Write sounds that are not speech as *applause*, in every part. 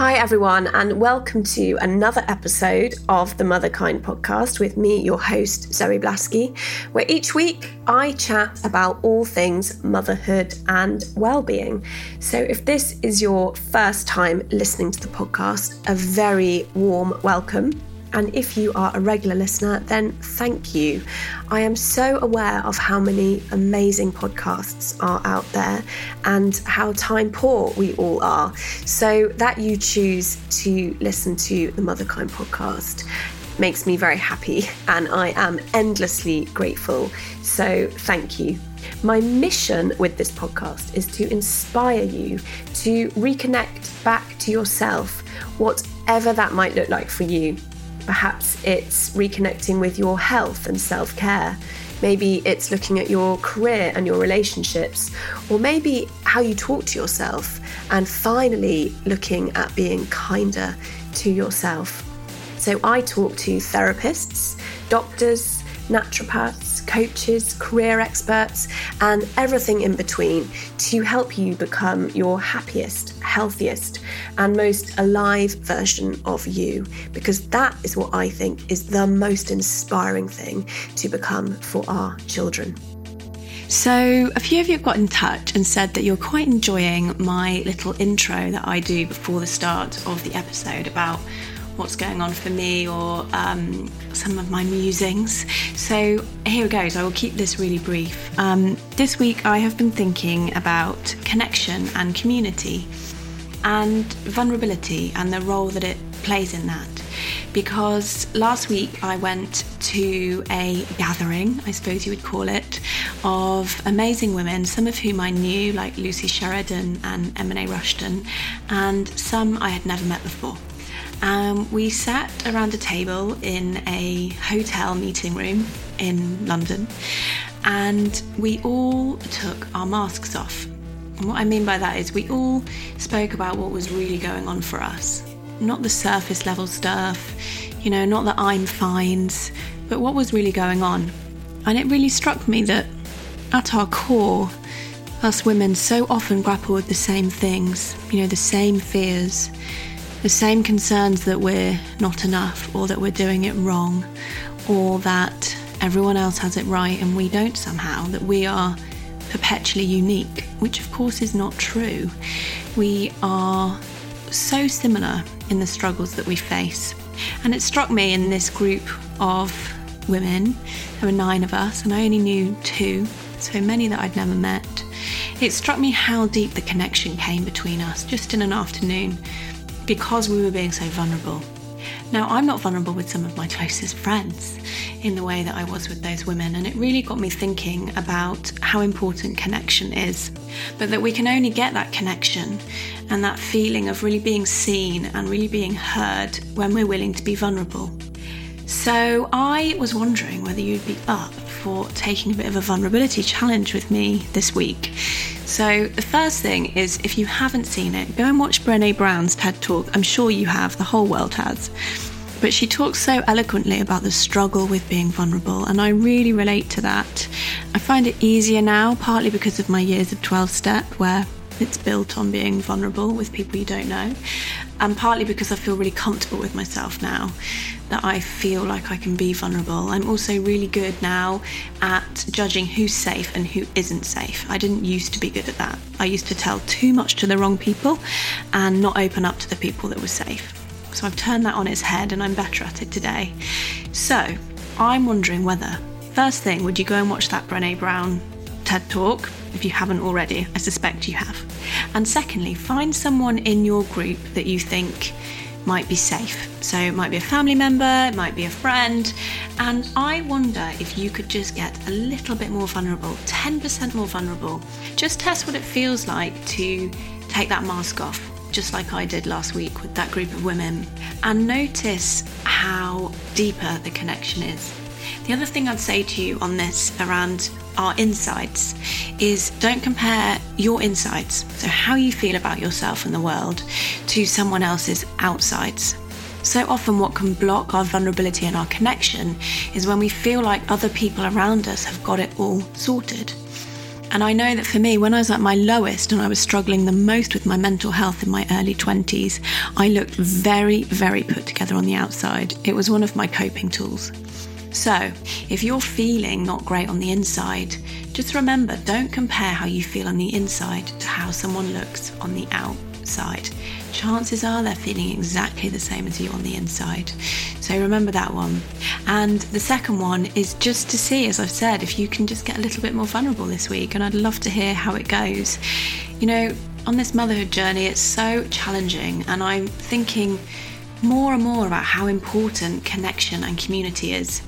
Hi, everyone, and welcome to another episode of the Motherkind podcast with me, your host, Zoe Blackler, where each week I chat about all things motherhood and well-being. So, if this is your first time listening to the podcast, a very warm welcome. And if you are a regular listener, then thank you. I am so aware of how many amazing podcasts are out there and how time poor we all are. So that you choose to listen to the Motherkind podcast makes me very happy and I am endlessly grateful. So thank you. My mission with this podcast is to inspire you to reconnect back to yourself, whatever that might look like for you. Perhaps it's reconnecting with your health and self care. Maybe it's looking at your career and your relationships, or maybe how you talk to yourself, and finally looking at being kinder to yourself. So, I talk to therapists, doctors, naturopaths, coaches, career experts, and everything in between to help you become your happiest, healthiest, and most alive version of you. Because that is what I think is the most inspiring thing to become for our children. So, a few of you have got in touch and said that you're quite enjoying my little intro that I do before the start of the episode about what's going on for me or um, some of my musings. So here it goes. I will keep this really brief. Um, this week I have been thinking about connection and community and vulnerability and the role that it plays in that. Because last week I went to a gathering, I suppose you would call it, of amazing women, some of whom I knew, like Lucy Sheridan and Emine Rushton, and some I had never met before. Um, we sat around a table in a hotel meeting room in London and we all took our masks off. And what I mean by that is we all spoke about what was really going on for us. Not the surface level stuff, you know, not the I'm fines, but what was really going on. And it really struck me that at our core, us women so often grapple with the same things, you know, the same fears the same concerns that we're not enough or that we're doing it wrong or that everyone else has it right and we don't somehow, that we are perpetually unique, which of course is not true. We are so similar in the struggles that we face. And it struck me in this group of women, there were nine of us, and I only knew two, so many that I'd never met. It struck me how deep the connection came between us just in an afternoon because we were being so vulnerable. Now, I'm not vulnerable with some of my closest friends in the way that I was with those women, and it really got me thinking about how important connection is. But that we can only get that connection and that feeling of really being seen and really being heard when we're willing to be vulnerable. So, I was wondering whether you'd be up for taking a bit of a vulnerability challenge with me this week. So, the first thing is if you haven't seen it, go and watch Brene Brown's TED Talk. I'm sure you have, the whole world has. But she talks so eloquently about the struggle with being vulnerable, and I really relate to that. I find it easier now, partly because of my years of 12 step, where it's built on being vulnerable with people you don't know, and partly because I feel really comfortable with myself now that I feel like I can be vulnerable. I'm also really good now at judging who's safe and who isn't safe. I didn't used to be good at that. I used to tell too much to the wrong people and not open up to the people that were safe. So I've turned that on its head and I'm better at it today. So I'm wondering whether, first thing, would you go and watch that Brene Brown TED Talk if you haven't already? I suspect you have. And secondly, find someone in your group that you think might be safe. So it might be a family member, it might be a friend, and I wonder if you could just get a little bit more vulnerable, 10% more vulnerable. Just test what it feels like to take that mask off, just like I did last week with that group of women, and notice how deeper the connection is. The other thing I'd say to you on this around our insights is don't compare your insights, so how you feel about yourself and the world, to someone else's outsides. So often, what can block our vulnerability and our connection is when we feel like other people around us have got it all sorted. And I know that for me, when I was at my lowest and I was struggling the most with my mental health in my early 20s, I looked very, very put together on the outside. It was one of my coping tools. So, if you're feeling not great on the inside, just remember don't compare how you feel on the inside to how someone looks on the outside. Chances are they're feeling exactly the same as you on the inside. So remember that one. And the second one is just to see, as I've said, if you can just get a little bit more vulnerable this week. And I'd love to hear how it goes. You know, on this motherhood journey, it's so challenging, and I'm thinking more and more about how important connection and community is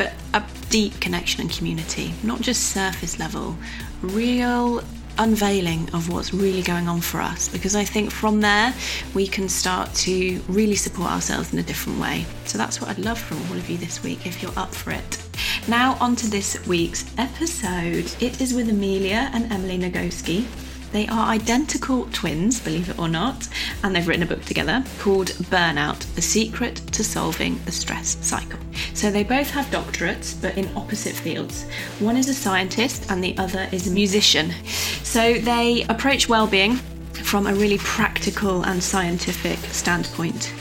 but a deep connection and community, not just surface level, real unveiling of what's really going on for us because I think from there we can start to really support ourselves in a different way. So that's what I'd love from all of you this week if you're up for it. Now, on to this week's episode. It is with Amelia and Emily Nagoski. They are identical twins, believe it or not, and they've written a book together called Burnout The Secret to Solving the Stress Cycle. So they both have doctorates, but in opposite fields. One is a scientist, and the other is a musician. So they approach well-being from a really practical and scientific standpoint.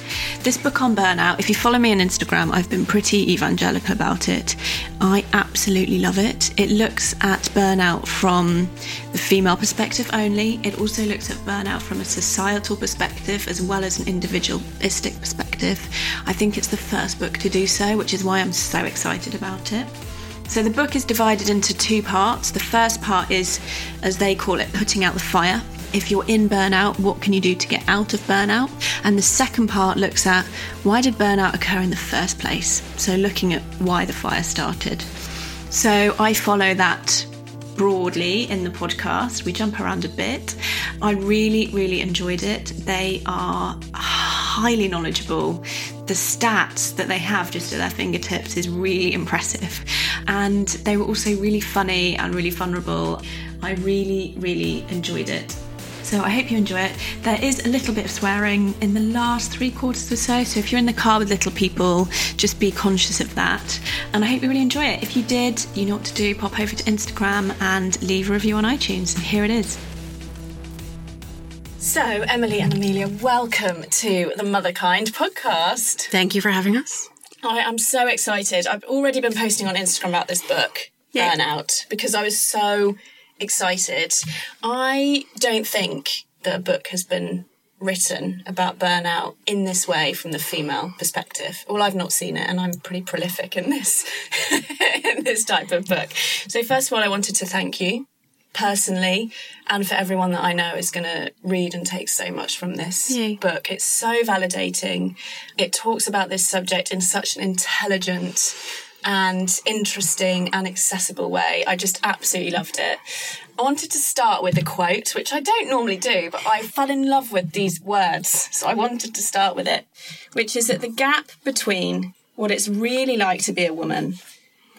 This book on burnout, if you follow me on Instagram, I've been pretty evangelical about it. I absolutely love it. It looks at burnout from the female perspective only. It also looks at burnout from a societal perspective as well as an individualistic perspective. I think it's the first book to do so, which is why I'm so excited about it. So the book is divided into two parts. The first part is, as they call it, putting out the fire if you're in burnout, what can you do to get out of burnout? And the second part looks at why did burnout occur in the first place? So, looking at why the fire started. So, I follow that broadly in the podcast. We jump around a bit. I really, really enjoyed it. They are highly knowledgeable. The stats that they have just at their fingertips is really impressive. And they were also really funny and really vulnerable. I really, really enjoyed it. So I hope you enjoy it. There is a little bit of swearing in the last three quarters or so. So if you're in the car with little people, just be conscious of that. And I hope you really enjoy it. If you did, you know what to do. Pop over to Instagram and leave a review on iTunes. Here it is. So, Emily and Amelia, welcome to the Motherkind podcast. Thank you for having us. I am so excited. I've already been posting on Instagram about this book, Yay. Burnout, because I was so excited. I don't think that a book has been written about burnout in this way from the female perspective. Well, I've not seen it, and I'm pretty prolific in this *laughs* in this type of book. So, first of all, I wanted to thank you personally and for everyone that I know is going to read and take so much from this Yay. book. It's so validating. It talks about this subject in such an intelligent and interesting and accessible way. I just absolutely loved it. I wanted to start with a quote, which I don't normally do, but I fell in love with these words, so I wanted to start with it, which is that the gap between what it's really like to be a woman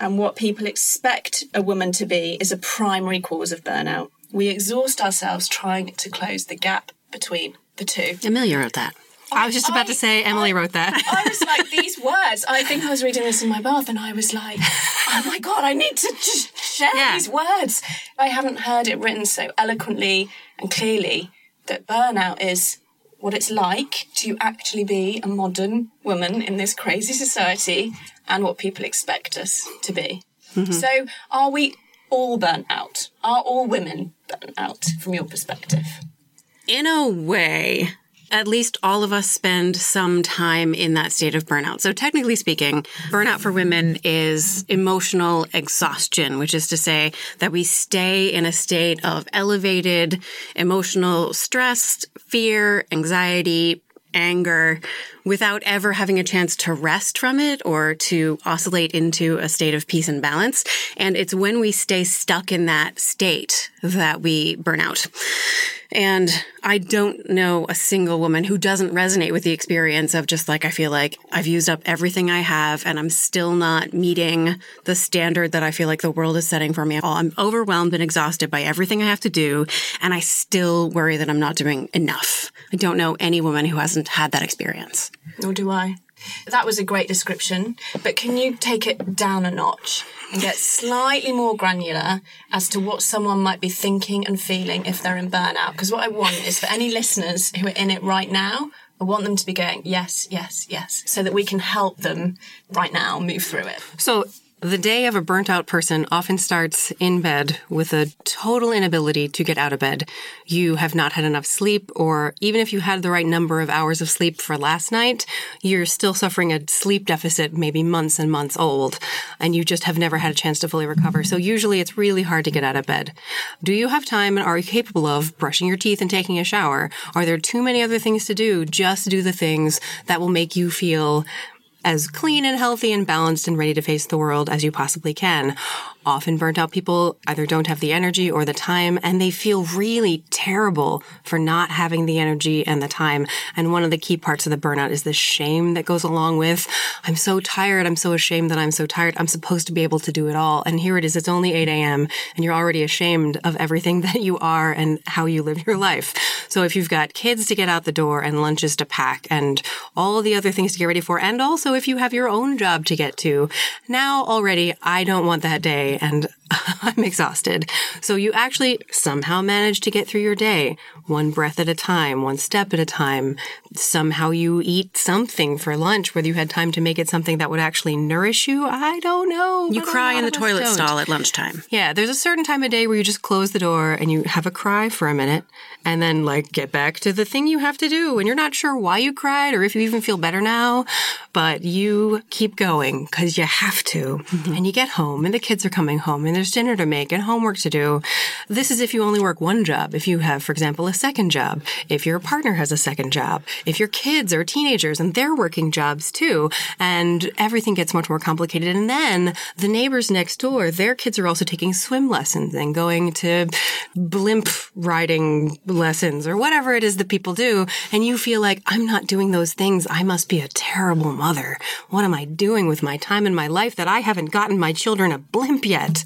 and what people expect a woman to be is a primary cause of burnout. We exhaust ourselves trying to close the gap between the two. Amelia wrote that. I, was just about I, to say Emily I, wrote that. I was like, these words. I think I was reading this in my bath and I was like, oh my God, I need to just share yeah. these words. I haven't heard it written so eloquently and clearly that burnout is what it's like to actually be a modern woman in this crazy society and what people expect us to be. Mm-hmm. So, are we all burnt out? Are all women burnt out from your perspective? In a way at least all of us spend some time in that state of burnout. So technically speaking, burnout for women is emotional exhaustion, which is to say that we stay in a state of elevated emotional stress, fear, anxiety, anger without ever having a chance to rest from it or to oscillate into a state of peace and balance. And it's when we stay stuck in that state that we burn out. And I don't know a single woman who doesn't resonate with the experience of just like, I feel like I've used up everything I have and I'm still not meeting the standard that I feel like the world is setting for me. I'm overwhelmed and exhausted by everything I have to do. And I still worry that I'm not doing enough. I don't know any woman who hasn't had that experience. Nor do I. That was a great description, but can you take it down a notch and get slightly more granular as to what someone might be thinking and feeling if they're in burnout? Because what I want is for any listeners who are in it right now, I want them to be going, yes, yes, yes, so that we can help them right now move through it. So the day of a burnt out person often starts in bed with a total inability to get out of bed. You have not had enough sleep, or even if you had the right number of hours of sleep for last night, you're still suffering a sleep deficit, maybe months and months old, and you just have never had a chance to fully recover. So usually it's really hard to get out of bed. Do you have time and are you capable of brushing your teeth and taking a shower? Are there too many other things to do? Just do the things that will make you feel as clean and healthy and balanced and ready to face the world as you possibly can often burnt out people either don't have the energy or the time and they feel really terrible for not having the energy and the time. And one of the key parts of the burnout is the shame that goes along with, I'm so tired. I'm so ashamed that I'm so tired. I'm supposed to be able to do it all. And here it is. It's only 8 a.m. and you're already ashamed of everything *laughs* that you are and how you live your life. So if you've got kids to get out the door and lunches to pack and all the other things to get ready for, and also if you have your own job to get to, now already I don't want that day and *laughs* I'm exhausted. So you actually somehow manage to get through your day, one breath at a time, one step at a time. Somehow you eat something for lunch, whether you had time to make it something that would actually nourish you. I don't know. You cry in the toilet don't. stall at lunchtime. Yeah, there's a certain time of day where you just close the door and you have a cry for a minute and then like get back to the thing you have to do. And you're not sure why you cried or if you even feel better now, but you keep going because you have to. Mm-hmm. And you get home and the kids are coming home and there's dinner to make and homework to do. This is if you only work one job. If you have, for example, a second job, if your partner has a second job, if your kids are teenagers and they're working jobs too, and everything gets much more complicated. And then the neighbors next door, their kids are also taking swim lessons and going to blimp riding lessons or whatever it is that people do. And you feel like, I'm not doing those things. I must be a terrible mother. What am I doing with my time in my life that I haven't gotten my children a blimp yet?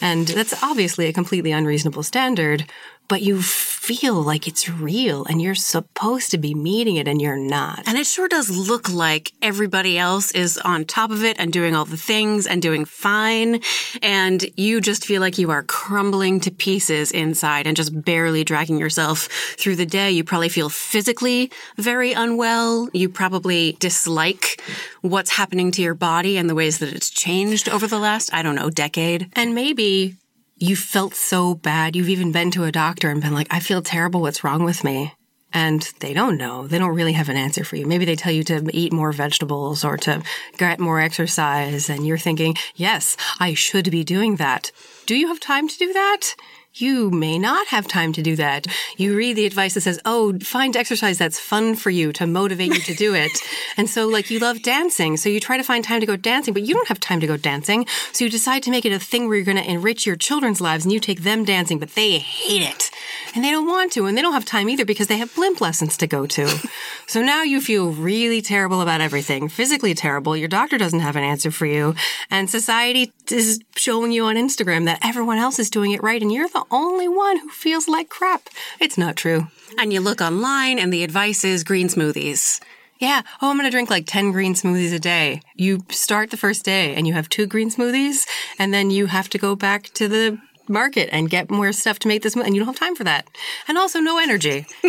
And that's obviously a completely unreasonable standard, but you feel like it's real and you're supposed to be meeting it and you're not. And it sure does look like everybody else is on top of it and doing all the things and doing fine. And you just feel like you are crumbling to pieces inside and just barely dragging yourself through the day. You probably feel physically very unwell. You probably dislike what's happening to your body and the ways that it's changed over the last, I don't know, decade. And maybe you felt so bad. You've even been to a doctor and been like, I feel terrible. What's wrong with me? And they don't know. They don't really have an answer for you. Maybe they tell you to eat more vegetables or to get more exercise. And you're thinking, yes, I should be doing that. Do you have time to do that? You may not have time to do that. You read the advice that says, oh, find exercise that's fun for you to motivate you to do it. *laughs* and so, like, you love dancing. So you try to find time to go dancing, but you don't have time to go dancing. So you decide to make it a thing where you're going to enrich your children's lives and you take them dancing, but they hate it. And they don't want to. And they don't have time either because they have blimp lessons to go to. *laughs* so now you feel really terrible about everything, physically terrible. Your doctor doesn't have an answer for you. And society is showing you on Instagram that everyone else is doing it right. And you're the only one who feels like crap. It's not true. And you look online and the advice is green smoothies. Yeah. Oh, I'm going to drink like 10 green smoothies a day. You start the first day and you have two green smoothies and then you have to go back to the market and get more stuff to make this and you don't have time for that. And also no energy. *laughs*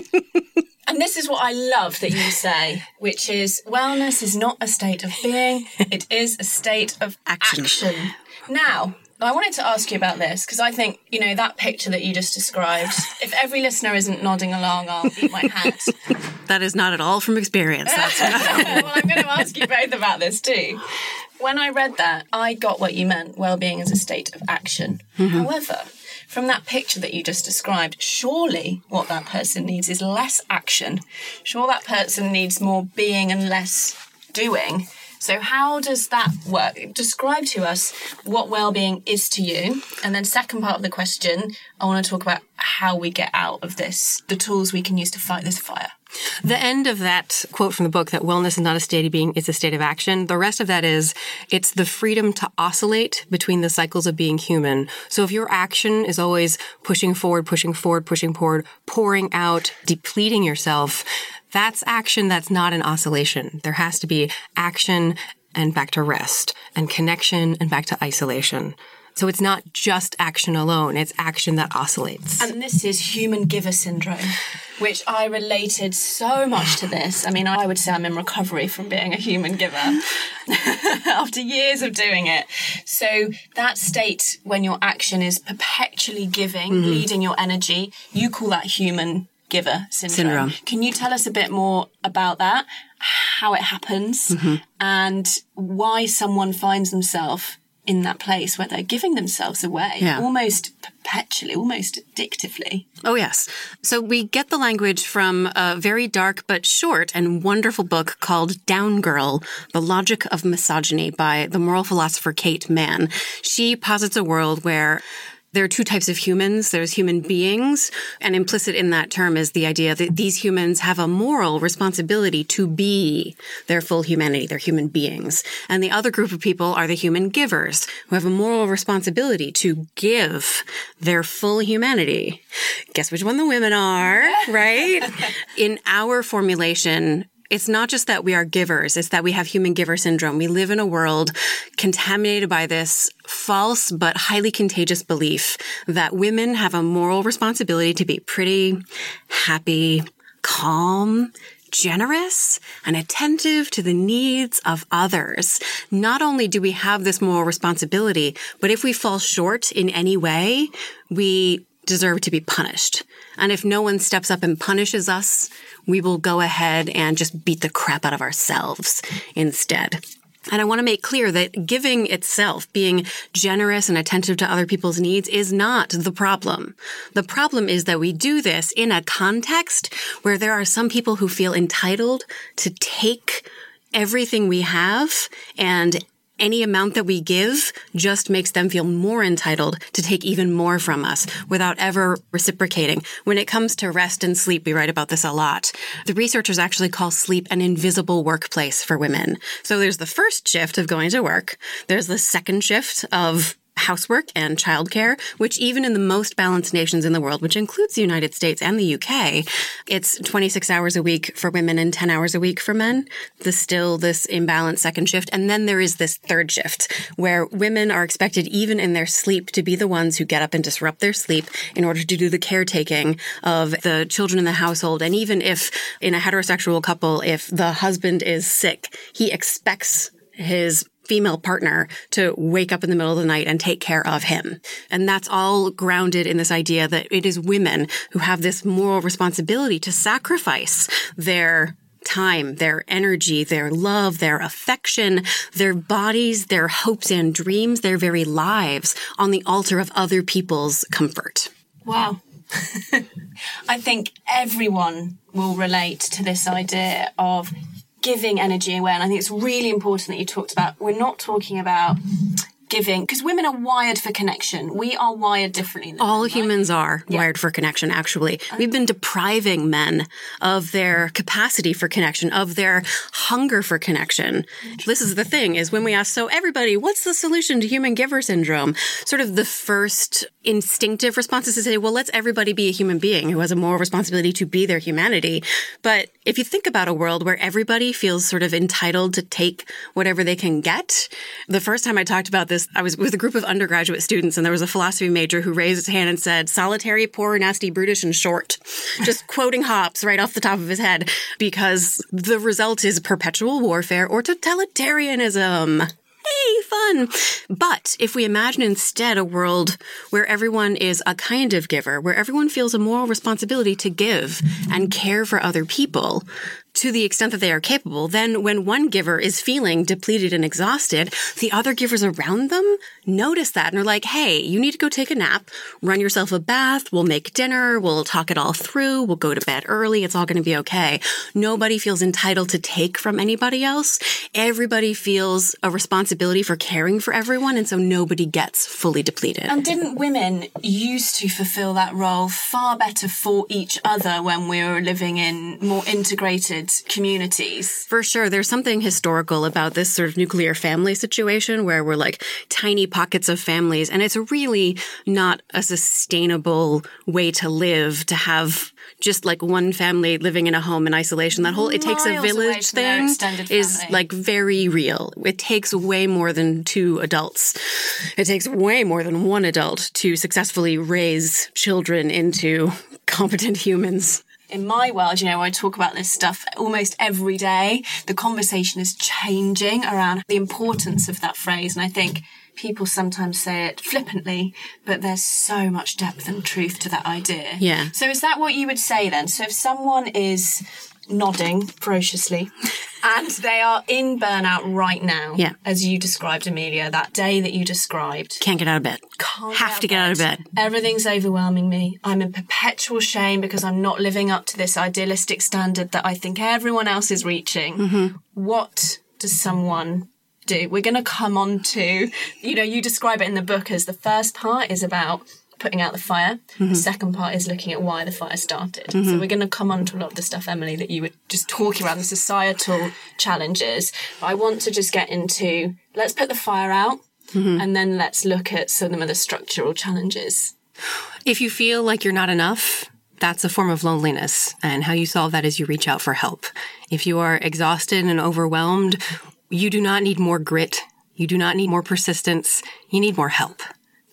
and this is what I love that you say, which is wellness is not a state of being, it is a state of action. action. Now, I wanted to ask you about this because I think, you know, that picture that you just described, if every listener isn't nodding along, I'll eat my hat. that is not at all from experience. That's *laughs* well, I'm going to ask you both about this too. When I read that, I got what you meant well-being is a state of action. Mm-hmm. However, from that picture that you just described, surely what that person needs is less action. Sure, that person needs more being and less doing. So, how does that work? Describe to us what well-being is to you, and then second part of the question, I want to talk about how we get out of this, the tools we can use to fight this fire. The end of that quote from the book that wellness is not a state of being, it's a state of action. The rest of that is it's the freedom to oscillate between the cycles of being human. So if your action is always pushing forward, pushing forward, pushing forward, pouring out, depleting yourself, That's action that's not an oscillation. There has to be action and back to rest and connection and back to isolation. So it's not just action alone, it's action that oscillates. And this is human giver syndrome, which I related so much to this. I mean, I would say I'm in recovery from being a human giver *laughs* after years of doing it. So that state when your action is perpetually giving, mm-hmm. leading your energy, you call that human giver syndrome. syndrome. Can you tell us a bit more about that? How it happens mm-hmm. and why someone finds themselves in that place where they're giving themselves away yeah. almost perpetually, almost addictively. Oh, yes. So we get the language from a very dark but short and wonderful book called Down Girl The Logic of Misogyny by the moral philosopher Kate Manne. She posits a world where there are two types of humans. There's human beings, and implicit in that term is the idea that these humans have a moral responsibility to be their full humanity. They're human beings. And the other group of people are the human givers who have a moral responsibility to give their full humanity. Guess which one the women are, right? *laughs* in our formulation, it's not just that we are givers, it's that we have human giver syndrome. We live in a world contaminated by this false but highly contagious belief that women have a moral responsibility to be pretty, happy, calm, generous and attentive to the needs of others. Not only do we have this moral responsibility, but if we fall short in any way, we deserve to be punished. And if no one steps up and punishes us, we will go ahead and just beat the crap out of ourselves instead. And I want to make clear that giving itself, being generous and attentive to other people's needs is not the problem. The problem is that we do this in a context where there are some people who feel entitled to take everything we have and any amount that we give just makes them feel more entitled to take even more from us without ever reciprocating. When it comes to rest and sleep, we write about this a lot. The researchers actually call sleep an invisible workplace for women. So there's the first shift of going to work. There's the second shift of housework and childcare, which even in the most balanced nations in the world, which includes the United States and the UK, it's 26 hours a week for women and 10 hours a week for men. There's still this imbalanced second shift. And then there is this third shift where women are expected, even in their sleep, to be the ones who get up and disrupt their sleep in order to do the caretaking of the children in the household. And even if in a heterosexual couple, if the husband is sick, he expects his female partner to wake up in the middle of the night and take care of him. And that's all grounded in this idea that it is women who have this moral responsibility to sacrifice their time, their energy, their love, their affection, their bodies, their hopes and dreams, their very lives on the altar of other people's comfort. Wow. *laughs* I think everyone will relate to this idea of giving energy away. And I think it's really important that you talked about, we're not talking about giving because women are wired for connection. We are wired differently. All men, humans right? are yeah. wired for connection. Actually, we've been depriving men of their capacity for connection, of their hunger for connection. This is the thing: is when we ask, so everybody, what's the solution to human giver syndrome? Sort of the first instinctive response is to say, well, let's everybody be a human being who has a moral responsibility to be their humanity. But if you think about a world where everybody feels sort of entitled to take whatever they can get, the first time I talked about this. I was with a group of undergraduate students, and there was a philosophy major who raised his hand and said, "Solitary, poor, nasty, brutish, and short," just *laughs* quoting Hobbes right off the top of his head, because the result is perpetual warfare or totalitarianism hey, fun. But if we imagine instead a world where everyone is a kind of giver, where everyone feels a moral responsibility to give and care for other people, to the extent that they are capable, then when one giver is feeling depleted and exhausted, the other givers around them notice that and are like, hey, you need to go take a nap, run yourself a bath, we'll make dinner, we'll talk it all through, we'll go to bed early, it's all going to be okay. Nobody feels entitled to take from anybody else. Everybody feels a responsibility for caring for everyone, and so nobody gets fully depleted. And didn't women used to fulfill that role far better for each other when we were living in more integrated communities. For sure. There's something historical about this sort of nuclear family situation where we're like tiny pockets of families. And it's really not a sustainable way to live to have just like one family living in a home in isolation. That whole it takes a village thing is like very real. It takes way more than two adults. It takes way more than one adult to successfully raise children into competent humans. In my world, you know, I talk about this stuff almost every day. The conversation is changing around the importance of that phrase. And I think people sometimes say it flippantly, but there's so much depth and truth to that idea. Yeah. So is that what you would say then? So if someone is nodding ferociously and they are in burnout right now, Yeah. as you described, Amelia, that day that you described, Can't get out of bed. can't Have to get out of bed. Everything's overwhelming me. I'm in perpetual shame because I'm not living up to this idealistic standard that I think everyone else is reaching. Mm-hmm. What does someone do? We're going to come on to, you know, you describe it in the book as the first part is about putting out the fire. Mm-hmm. The second part is looking at why the fire started. So we're going to come on to a lot of the stuff, Emily, that you were just talking about, the societal challenges. But I want to just get into, let's put the fire out. Mm-hmm. And then let's look at some of the structural challenges. If you feel like you're not enough, that's a form of loneliness. And how you solve that is you reach out for help. If you are exhausted and overwhelmed, you do not need more grit. You do not need more persistence. You need more help.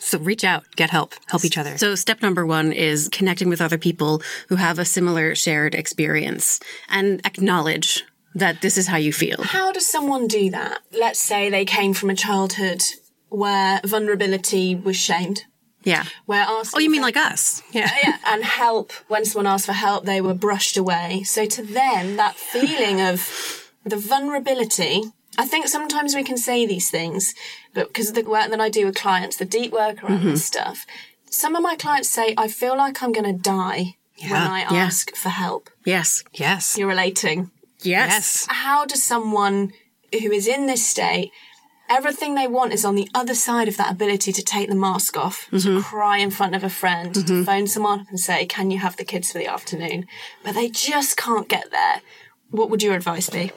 So reach out, get help, help each other. So step number one is connecting with other people who have a similar shared experience and acknowledge that this is how you feel. How does someone do that? Let's say they came from a childhood where vulnerability was shamed, Yeah. where asked. Oh, you mean like us? Yeah. yeah, and help when someone asked for help, they were brushed away. So to them, that feeling of the vulnerability. I think sometimes we can say these things, but because of the work that I do with clients, the deep work around Mm-hmm. this stuff, some of my clients say, I feel like I'm going to die when I yeah. ask for help. Yes. Yes. You're relating. Yes. how does someone who is in this state everything they want is on the other side of that ability to take the mask off to cry in front of a friend to phone someone up and say can you have the kids for the afternoon but they just can't get there what would your advice be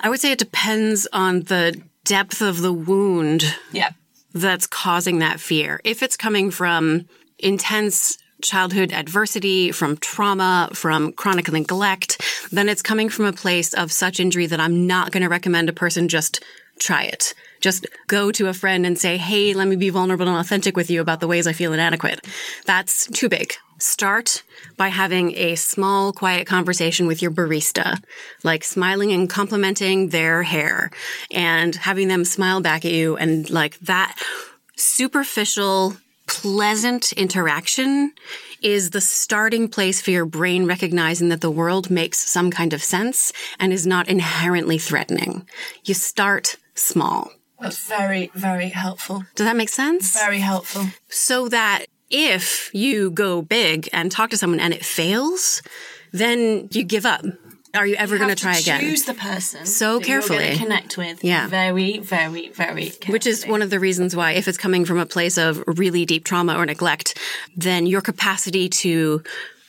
I would say it depends on the depth of the wound yeah that's causing that fear. If it's coming from intense childhood adversity, from trauma, from chronic neglect, then it's coming from a place of such injury that I'm not going to recommend a person just try it. Just go to a friend and say, Hey, let me be vulnerable and authentic with you about the ways I feel inadequate. That's too big. Start by having a small, quiet conversation with your barista, like smiling and complimenting their hair and having them smile back at you and like that superficial, pleasant interaction is the starting place for your brain recognizing that the world makes some kind of sense and is not inherently threatening. You start small. That's very very helpful Does that make sense? very helpful so that if you go big and talk to someone and it fails, then you give up. Are you ever going to try again? choose the person So carefully. connect with Yeah. very very very carefully. Which is one of the reasons why, if it's coming from a place of really deep trauma or neglect, then your capacity to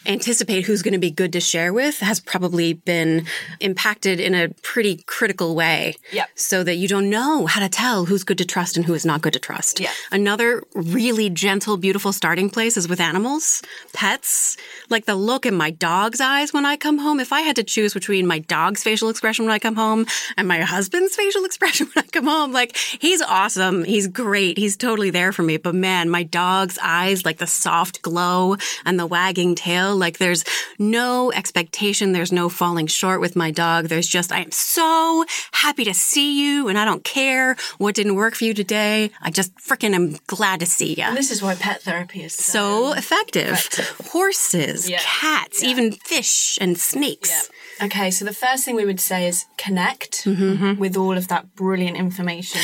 anticipate who's going to be good to share with has probably been impacted in a pretty critical way. Yep. So that you don't know how to tell who's good to trust and who is not good to trust. Yeah. Another really gentle, beautiful starting place is with animals, pets. Like the look in my dog's eyes when I come home. If I had to choose between my dog's facial expression when I come home and my husband's facial *laughs* expression when I come home, like he's awesome. He's great. He's totally there for me. But man, my dog's eyes, like the soft glow and the wagging tail, like there's no expectation. There's no falling short with my dog. There's just, I am so happy to see you and I don't care what didn't work for you today. I just freaking am glad to see you. this is why pet therapy is So effective. Horses, Yeah. cats, even fish and snakes. Okay, so the first thing we would say is connect Mm-hmm. with all of that brilliant information.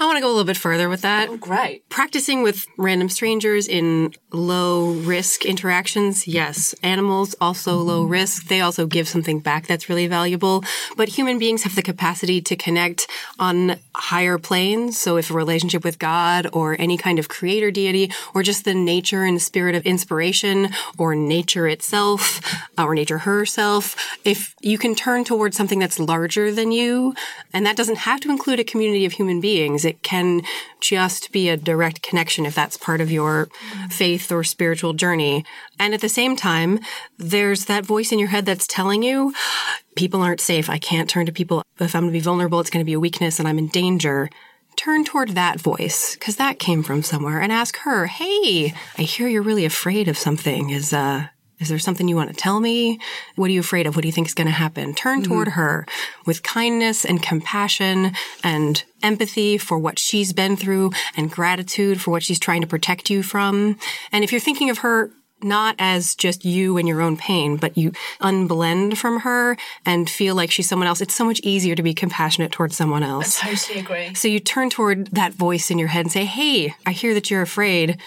I want to go a little bit further with that. Oh, great. Practicing with random strangers in low risk interactions, yes. Animals also low risk. They also give something back that's really valuable. But human beings have the capacity to connect on higher planes. So if a relationship with God or any kind of creator deity or just the nature and spirit of inspiration or nature itself or nature herself, if you can turn towards something that's larger than you. And that doesn't have to include a community of human beings. It can just be a direct connection if that's part of your faith or spiritual journey. And at the same time, there's that voice in your head that's telling you people aren't safe. I can't turn to people. If I'm going to be vulnerable, it's going to be a weakness and I'm in danger turn toward that voice because that came from somewhere and ask her, "Hey, I hear you're really afraid of something. Is uh is there something you want to tell me? What are you afraid of? What do you think is going to happen? Turn mm-hmm. toward her with kindness and compassion and empathy for what she's been through and gratitude for what she's trying to protect you from. And if you're thinking of her not as just you and your own pain, but you unblend from her and feel like she's someone else. It's so much easier to be compassionate towards someone else. I totally agree. So you turn toward that voice in your head and say, Hey, I hear that you're afraid.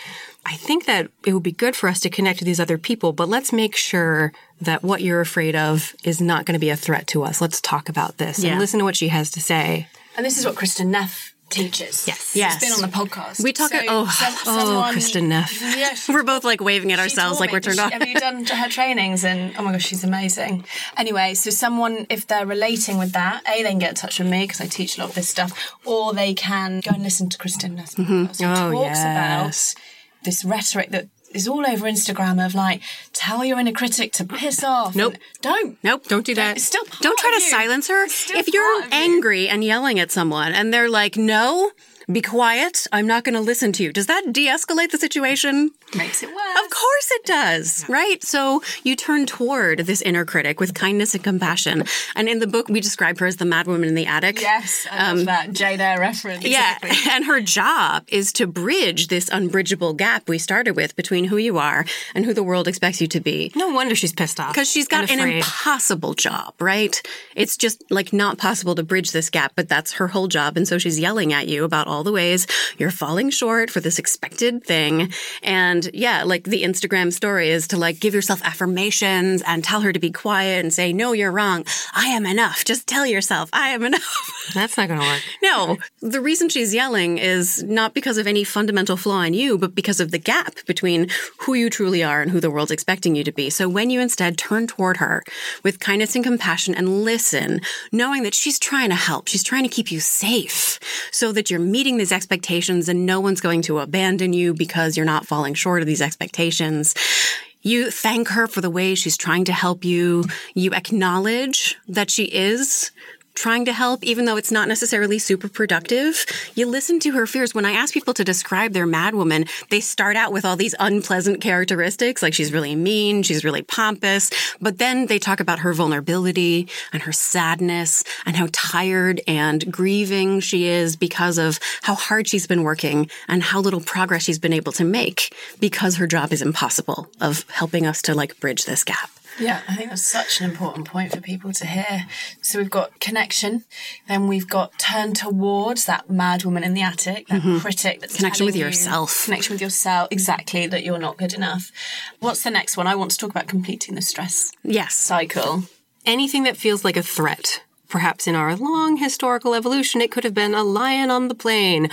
I think that it would be good for us to connect with these other people, but let's make sure that what you're afraid of is not going to be a threat to us. Let's talk about this yeah. and listen to what she has to say. And this is what Kristin Neff teaches. Yes. Yes. She's been on the podcast. We talk, so oh, some, oh, someone, Kristin Neff. *laughs* Yeah, *laughs* We're both like waving at ourselves like we're turned on. Have you done *laughs* her trainings? And oh my gosh, she's amazing. Anyway, so someone, if they're relating with that, A, they can get in touch with me because I teach a lot of this stuff, or they can go and listen to Kristin Neff. Mm-hmm. Oh, talks yes. about this rhetoric that is all over Instagram of like, tell your inner critic to piss off. Nope. Don't. Nope. Don't do that. It's still Don't try to you. silence her. If you're angry you. and yelling at someone and they're like, no, be quiet. I'm not going to listen to you. Does that de escalate the situation? Makes it worse. Of course it does, right? So you turn toward this inner critic with kindness and compassion. And in the book, we describe her as the madwoman in the attic. Yes, I um, love that Jane Eyre reference. Yeah. *laughs* And her job is to bridge this unbridgeable gap we started with between who you are and who the world expects you to be. No wonder she's pissed off. Because she's got an impossible job, right? It's just like not possible to bridge this gap, but that's her whole job. And so she's yelling at you about all all the ways you're falling short for this expected thing. And yeah, like the Instagram story is to like give yourself affirmations and tell her to be quiet and say, no, you're wrong. I am enough. Just tell yourself I am enough. *laughs* That's not going to work. no, the reason she's yelling is not because of any fundamental flaw in you, but because of the gap between who you truly are and who the world's expecting you to be. So when you instead turn toward her with kindness and compassion and listen, knowing that she's trying to help, she's trying to keep you safe so that you're meeting meeting these expectations and no one's going to abandon you because you're not falling short of these expectations. You thank her for the way she's trying to help you. You acknowledge that she is trying to help, even though it's not necessarily super productive. You listen to her fears. When I ask people to describe their madwoman, they start out with all these unpleasant characteristics, like she's really mean, she's really pompous, but then they talk about her vulnerability and her sadness and how tired and grieving she is because of how hard she's been working and how little progress she's been able to make because her job is impossible of helping us to like bridge this gap. Yeah, I think that's such an important point for people to hear. So we've got connection, then we've got turn towards that mad woman in the attic, that mm-hmm. critic that's connection with you, yourself. Connection with yourself, exactly, that you're not good enough. What's the next one? I want to talk about completing the stress yes. cycle. Anything that feels like a threat Perhaps in our long historical evolution, it could have been a lion on the plain,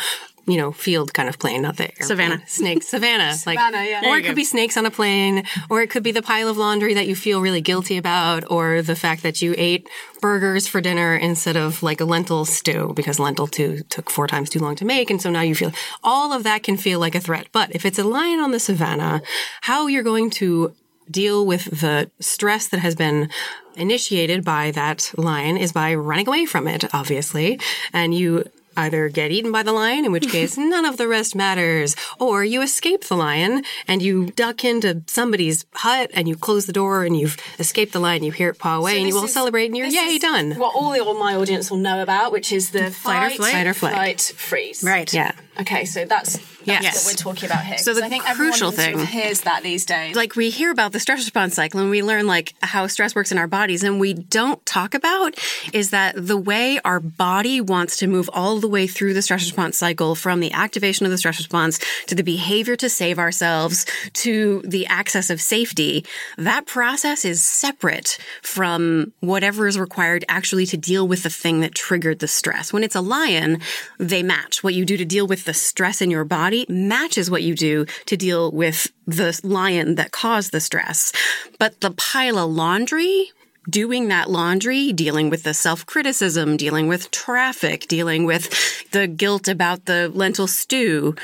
you know, field kind of plane, not the airplane. savannah snakes, savannah, *laughs* savannah, like, yeah. Or it could go. be snakes on a plane, or it could be the pile of laundry that you feel really guilty about, or the fact that you ate burgers for dinner instead of like a lentil stew because lentil two took four times too long to make, and so now you feel all of that can feel like a threat. But if it's a lion on the savannah, how you're going to deal with the stress that has been initiated by that lion is by running away from it, obviously. And you either get eaten by the lion, in which *laughs* case none of the rest matters, or you escape the lion and you duck into somebody's hut and you close the door and you've escaped the lion, you hear it paw away so and you all celebrate and you're yay done. What all, the, all my audience will know about, which is the fight, fight or flight, fight or flight, flight freeze. Right. Yeah. Okay, so that's yes. we're talking about here. So the I think crucial thing sort of hears that these days. Like we hear about the stress response cycle and we learn like how stress works in our bodies and we don't talk about is that the way our body wants to move all the way through the stress response cycle from the activation of the stress response to the behavior to save ourselves to the access of safety, that process is separate from whatever is required actually to deal with the thing that triggered the stress. When it's a lion, they match. What you do to deal with the stress in your body body matches what you do to deal with the lion that caused the stress. But the pile of laundry doing that laundry, dealing with the self criticism, dealing with traffic, dealing with the guilt about the lentil stew,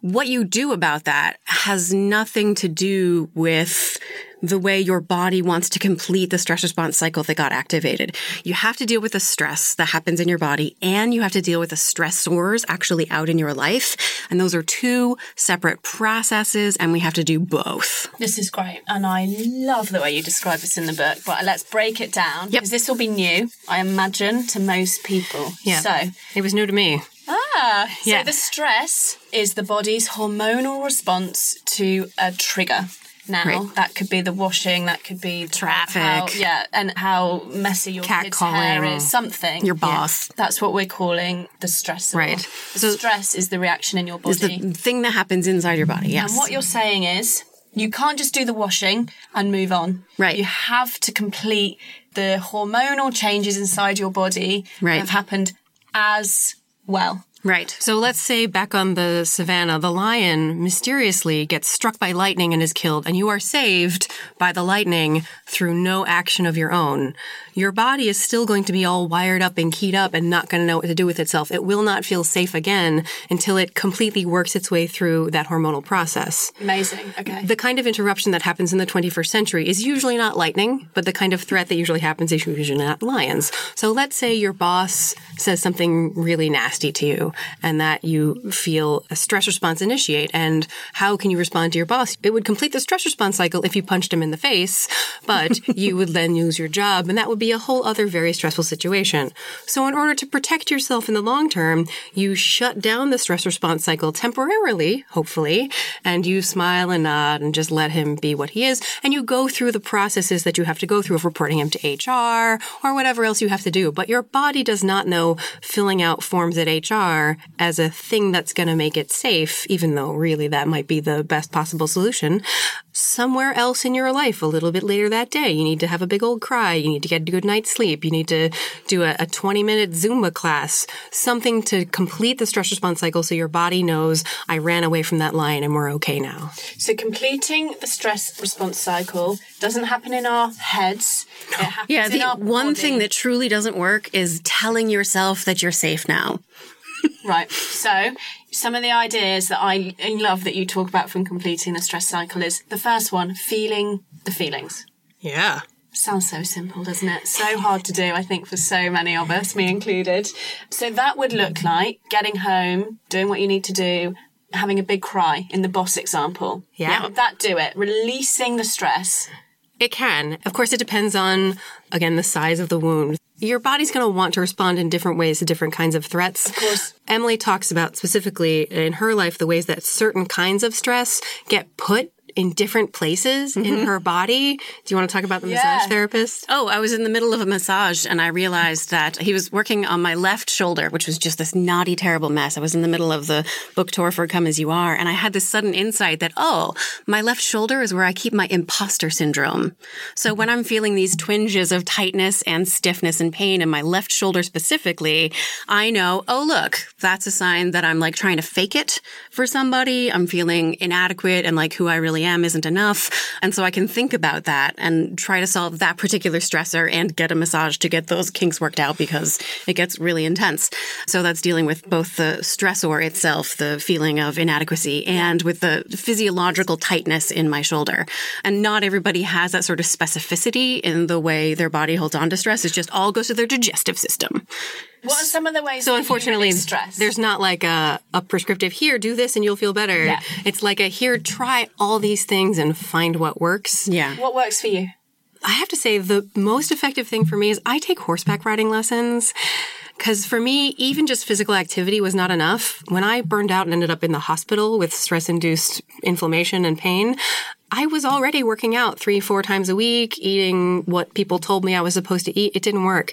what you do about that has nothing to do with the way your body wants to complete the stress response cycle that got activated. You have to deal with the stress that happens in your body and you have to deal with the stressors actually out in your life. And those are two separate processes and we have to do both. This is great. And I love the way you describe this in the book, but let's break it down. Because this will be new, I imagine, to most people. Yeah. So it was new to me. Ah, Yeah. so the stress is the body's hormonal response to a trigger. Now Right. that could be the washing, that could be Traffic. how- yeah, and how messy your Cat kid's hair is. Something Your boss. That's what we're calling the stress. Right. The So- stress is the reaction in your Is body. the thing that happens inside your body. Yes. And what you're saying is you can't just do the washing and move on. Right. You have to complete the hormonal changes inside your body Right. that have happened as well. Right. So let's say back on the savannah, the lion mysteriously gets struck by lightning and is killed, and you are saved by the lightning through no action of your own. Your body is still going to be all wired up and keyed up and not going to know what to do with itself. It will not feel safe again until it completely works its way through that hormonal process. Amazing. Okay. The kind of interruption that happens in the 21st century is usually not lightning, but the kind of threat that usually happens is usually not lions. So let's say your boss says something really nasty to you and that you feel a stress response initiate. And how can you respond to your boss? It would complete the stress response cycle if you punched him in the face, but *laughs* you would then lose your job and that would be a whole other very stressful situation. So in order to protect yourself in the long term, you shut down the stress response cycle temporarily, hopefully, and you smile and nod and just let him be what he is. And you go through the processes that you have to go through of reporting him to HR or whatever else you have to do. But your body does not know filling out forms at HR as a thing that's going to make it safe, even though really that might be the best possible solution. Somewhere else in your life, a little bit later that day, you need to have a big old cry. You need to get a good night's sleep. You need to do a, a 20 minute Zumba class, something to complete the stress response cycle so your body knows I ran away from that lion and we're okay now. So completing the stress response cycle doesn't happen in our heads. It happens Yeah, in the our one body. thing that truly doesn't work is telling yourself that you're safe now. Right. So, some of the ideas that I love that you talk about from completing the stress cycle is the first one, feeling the feelings. Yeah. Sounds so simple, doesn't it? So hard to do, I think, for so many of us, me included. So that would look like getting home, doing what you need to do, having a big cry in the boss example. Yeah. Would that do it? Releasing the stress. It can. Of course, it depends on, again, the size of the wound. Your body's going to want to respond in different ways to different kinds of threats. Of course. Emily talks about specifically in her life the ways that certain kinds of stress get put in different places in mm-hmm. her body. Do you want to talk about the Yeah. massage therapist? Oh, I was in the middle of a massage and I realized that he was working on my left shoulder, which was just this naughty, terrible mess. I was in the middle of the book tour for Come As You Are, and I had this sudden insight that, oh, my left shoulder is where I keep my imposter syndrome. So when I'm feeling these twinges of tightness and stiffness and pain in my left shoulder specifically, I know, oh, look, that's a sign that I'm like trying to fake it for somebody. I'm feeling inadequate and like who I really am isn't enough. And so I can think about that and try to solve that particular stressor and get a massage to get those kinks worked out because it gets really intense. So that's dealing with both the stressor itself, the feeling of inadequacy, and with the physiological tightness in my shoulder. And not everybody has that sort of specificity in the way their body holds on to stress. It just all goes to their digestive system. What are some of the ways So that unfortunately, release stress? there's not like a, a prescriptive here, do this and you'll feel better. Yeah. It's like a here, try all these things and find what works. Yeah. what works for you? I have to say the most effective thing for me is I take horseback riding lessons. Cause for me, even just physical activity was not enough. When I burned out and ended up in the hospital with stress induced inflammation and pain, I was already working out three, four times a week, eating what people told me I was supposed to eat. It didn't work.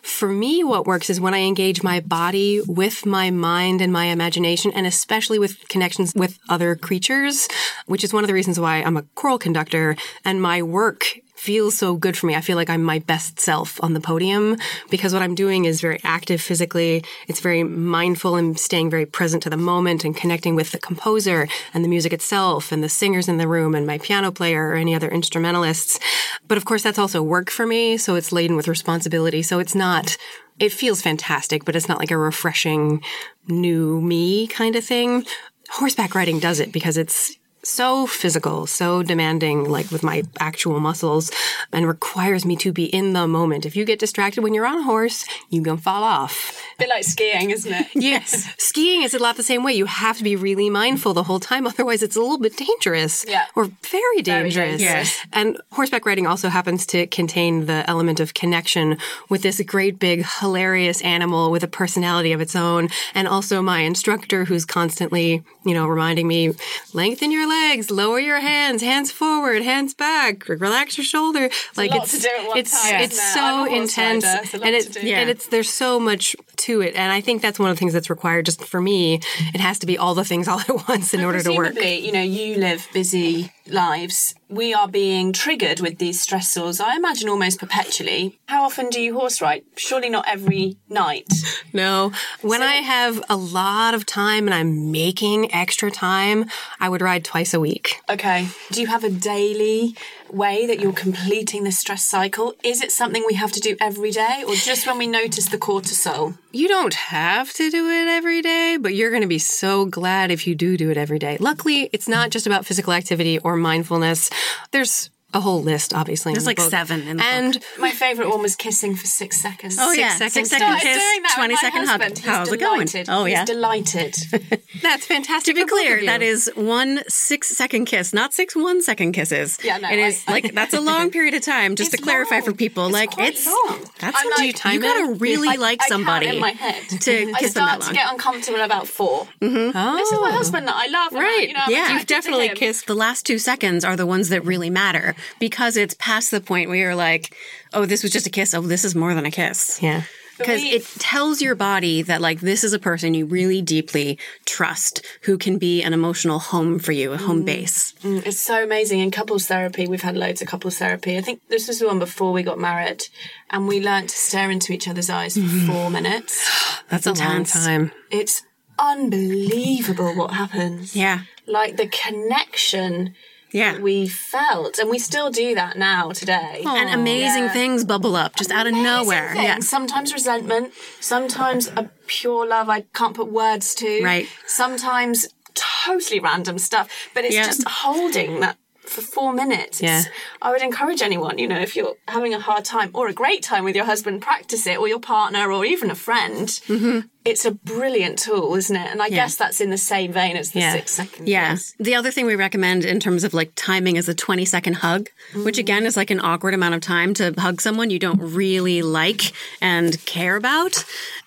For me, what works is when I engage my body with my mind and my imagination, and especially with connections with other creatures, which is one of the reasons why I'm a choral conductor and my work feels so good for me. I feel like I'm my best self on the podium because what I'm doing is very active physically. It's very mindful and staying very present to the moment and connecting with the composer and the music itself and the singers in the room and my piano player or any other instrumentalists. But of course, that's also work for me. So it's laden with responsibility. So it's not it feels fantastic, but it's not like a refreshing new me kind of thing. Horseback riding does it because it's so physical, so demanding, like with my actual muscles, and requires me to be in the moment. If you get distracted when you're on a horse, you can fall off. A bit like skiing, isn't it? *laughs* yes. Skiing is a lot the same way. You have to be really mindful the whole time, otherwise, it's a little bit dangerous. Yeah. Or very dangerous. Very dangerous. Yes. And horseback riding also happens to contain the element of connection with this great big hilarious animal with a personality of its own, and also my instructor who's constantly, you know, reminding me, lengthen your legs, lower your hands, hands forward, hands back, relax your shoulder. like it's it's time, it's so intense, and it's yeah. and it's there's so much to it, and I think that's one of the things that's required. Just for me, it has to be all the things all at *laughs* once in order to work. You know, you live busy lives. We are being triggered with these stressors. I imagine almost perpetually. How often do you horse ride? Surely not every night. *laughs* No. When so, I have a lot of time and I'm making extra time, I would ride twice a week. Okay. Do you have a daily way that you're completing the stress cycle? Is it something we have to do every day or just when we notice the cortisol? You don't have to do it every day, but you're going to be so glad if you do do it every day. Luckily, it's not just about physical activity or mindfulness. There's a whole list, obviously. There's the like book. seven in the and book. *laughs* my favorite one was kissing for six seconds. Oh six yeah, seconds. six second kiss, doing that twenty with my second husband. hug. How's He's it going? delighted. Oh yeah, He's delighted. *laughs* That's fantastic. To be clear, that is one six second kiss, not six one second kisses. Yeah, no, it is I- like that's a long period of time. Just to clarify long. for people, It's like quite it's long. that's I'm you, like- you time gotta it? really I- like I count somebody in my head. *laughs* to I kiss them start to get uncomfortable about 4 Oh. This is my oh. husband that I love. and I- Right. you know, yeah, you've definitely kissed the last two seconds are the ones that really matter because it's past the point where you're like, oh, this was just a kiss. Oh, this is more than a kiss. Yeah. Because it tells your body that, like, this is a person you really deeply trust who can be an emotional home for you, a home base. Mm, It's so amazing. In couples therapy, we've had loads of couples therapy. I think this was the one before we got married, and we learned to stare into each other's eyes for *sighs* four minutes. That's a long time. It's unbelievable what happens. Yeah. Like the connection Yeah. we felt, and we still do that now today. and amazing Yeah. things bubble up just out of nowhere. things. Yeah. Sometimes resentment, sometimes a pure love I can't put words to. Right. Sometimes totally random stuff, but it's Yeah. just holding that for four minutes. Yeah. I would encourage anyone, you know, if you're having a hard time or a great time with your husband, practice it, or your partner, or even a friend. Mm-hmm. It's a brilliant tool, isn't it? And I guess that's in the same vein as the Yeah. six second. Yeah. kiss. The other thing we recommend in terms of like timing is a 20 second hug, which again is like an awkward amount of time to hug someone you don't really like and care about.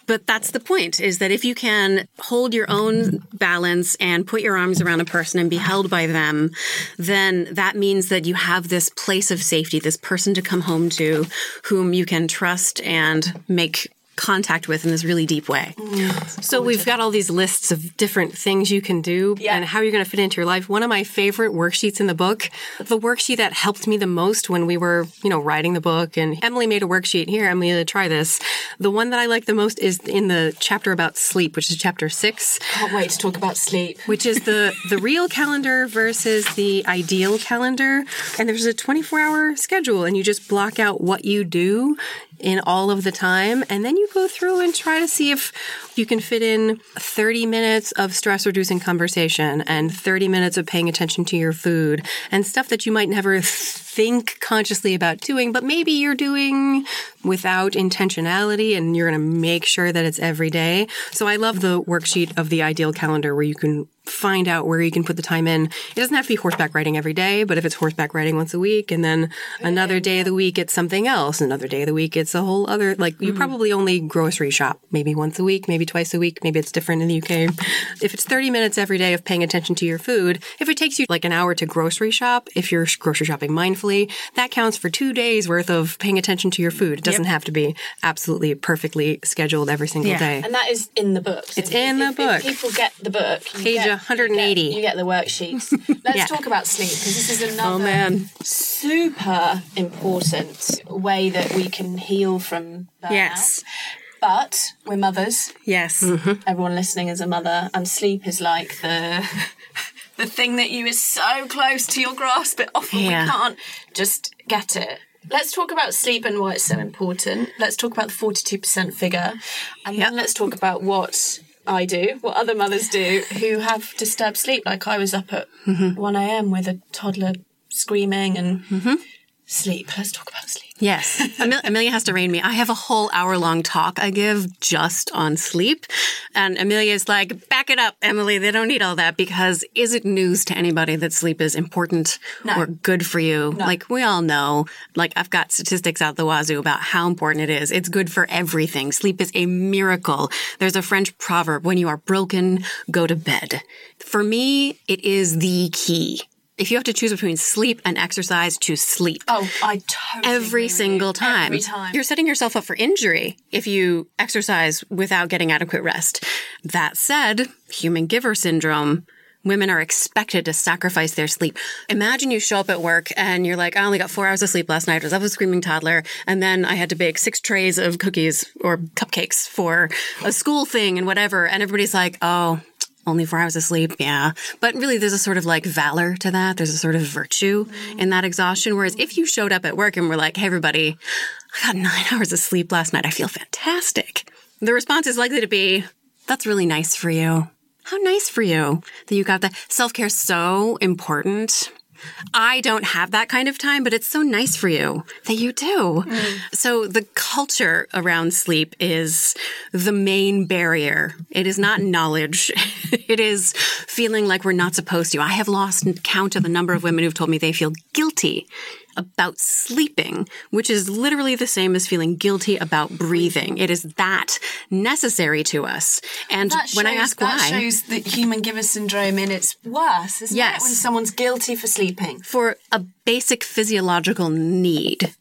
But that's the point is that if you can hold your own balance and put your arms around a person and be held by them, then that means that you have this place of safety, this person to come home to whom you can trust and make contact with in this really deep way. So we've got all these lists of different things you can do Yeah. and how you're going to fit into your life. One of my favorite worksheets in the book, the worksheet that helped me the most when we were, you know, writing the book and Emily made a worksheet. Here, Emily, try this. The one that I like the most is in the chapter about sleep, which is chapter six, Can't wait to talk about sleep. which is the *laughs* the real calendar versus the ideal calendar. And there's a 24 hour schedule and you just block out what you do in all of the time and then you go through and try to see if you can fit in 30 minutes of stress reducing conversation and 30 minutes of paying attention to your food and stuff that you might never think consciously about doing but maybe you're doing without intentionality and you're going to make sure that it's every day. So I love the worksheet of the ideal calendar where you can find out where you can put the time in. It doesn't have to be horseback riding every day, but if it's horseback riding once a week and then another day of the week it's something else, another day of the week it's a whole other like you hmm. probably only grocery shop maybe once a week, maybe twice a week, maybe it's different in the UK. *laughs* If it's 30 minutes every day of paying attention to your food, if it takes you like an hour to grocery shop, if you're grocery shopping mindfully, that counts for 2 days worth of paying attention to your food. It doesn't have to be absolutely perfectly scheduled every single Yeah. day. And that is in the book. So It's if- in the if- book. If people get the book, you Page get 180. You get the worksheets. *laughs* Let's Yeah. talk about sleep because this is oh, another Oh, man. super important way that we can heal from burnout. Yes. But we're mothers. Yes. Mm-hmm. Everyone listening is a mother, and sleep is like the *laughs* the thing that you is so close to your grasp, but often Yeah. we can't just get it. Let's talk about sleep and why it's so important. Let's talk about the forty-two percent figure, and then let's talk about what I do, what other mothers do who have disturbed sleep. Like I was up at mm-hmm. one a.m. with a toddler screaming and mm-hmm. Sleep. Let's talk about sleep. Yes. *laughs* Amelia has to rein me. I have a whole hour long talk I give just on sleep. And Amelia's like, back it up, Emily. They don't need all that because is it news to anybody that sleep is important or good for you? Like we all know, like I've got statistics out the wazoo about how important it is. It's good for everything. Sleep is a miracle. There's a French proverb, when you are broken, go to bed. For me, it is the key. If you have to choose between sleep and exercise, choose sleep Oh, I totally every with single time. Every time. You're setting yourself up for injury if you exercise without getting adequate rest. That said, human giver syndrome. Women are expected to sacrifice their sleep. Imagine you show up at work and you're like, I only got four hours of sleep last night. I was up with a screaming toddler. And then I had to bake six trays of cookies or cupcakes for a school thing and whatever. And everybody's like, oh, only four hours of sleep, yeah. But really, there's a sort of like valor to that. There's a sort of virtue in that exhaustion. Whereas if you showed up at work and were like, hey, everybody, I got nine *laughs* hours of sleep last night. I feel fantastic. The response is likely to be, that's really nice for you. How nice for you that you got that. Self care so important. I don't have that kind of time, but it's so nice for you that you do. Mm. So the culture around sleep is the main barrier. It is not knowledge. *laughs* it is feeling like we're not supposed to. I have lost count of the number of women who've told me they feel guilty about sleeping, which is literally the same as feeling guilty about breathing. It is that necessary to us. And That when I shows- ask that why, shows the human giver syndrome in its worst, isn't Yes. it? When someone's guilty for sleeping. for a basic physiological need.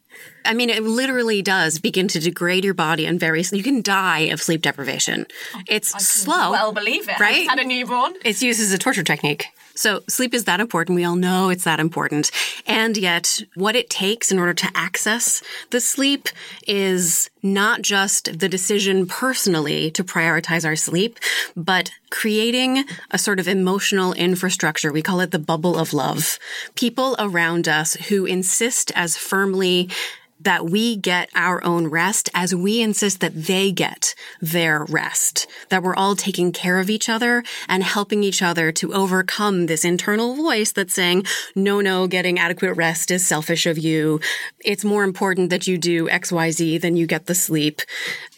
I mean, it literally does begin to degrade your body and very, you can die of sleep deprivation. Oh, it's slow. Well, believe it. Right? Had a newborn. It's used as a torture technique. So sleep is that important. We all know it's that important. And yet what it takes in order to access the sleep is not just the decision personally to prioritize our sleep, but creating a sort of emotional infrastructure. We call it the bubble of love. People around us who insist as firmly that we get our own rest as we insist that they get their rest, that we're all taking care of each other and helping each other to overcome this internal voice that's saying, no, no, getting adequate rest is selfish of you. It's more important that you do XYZ than you get the sleep.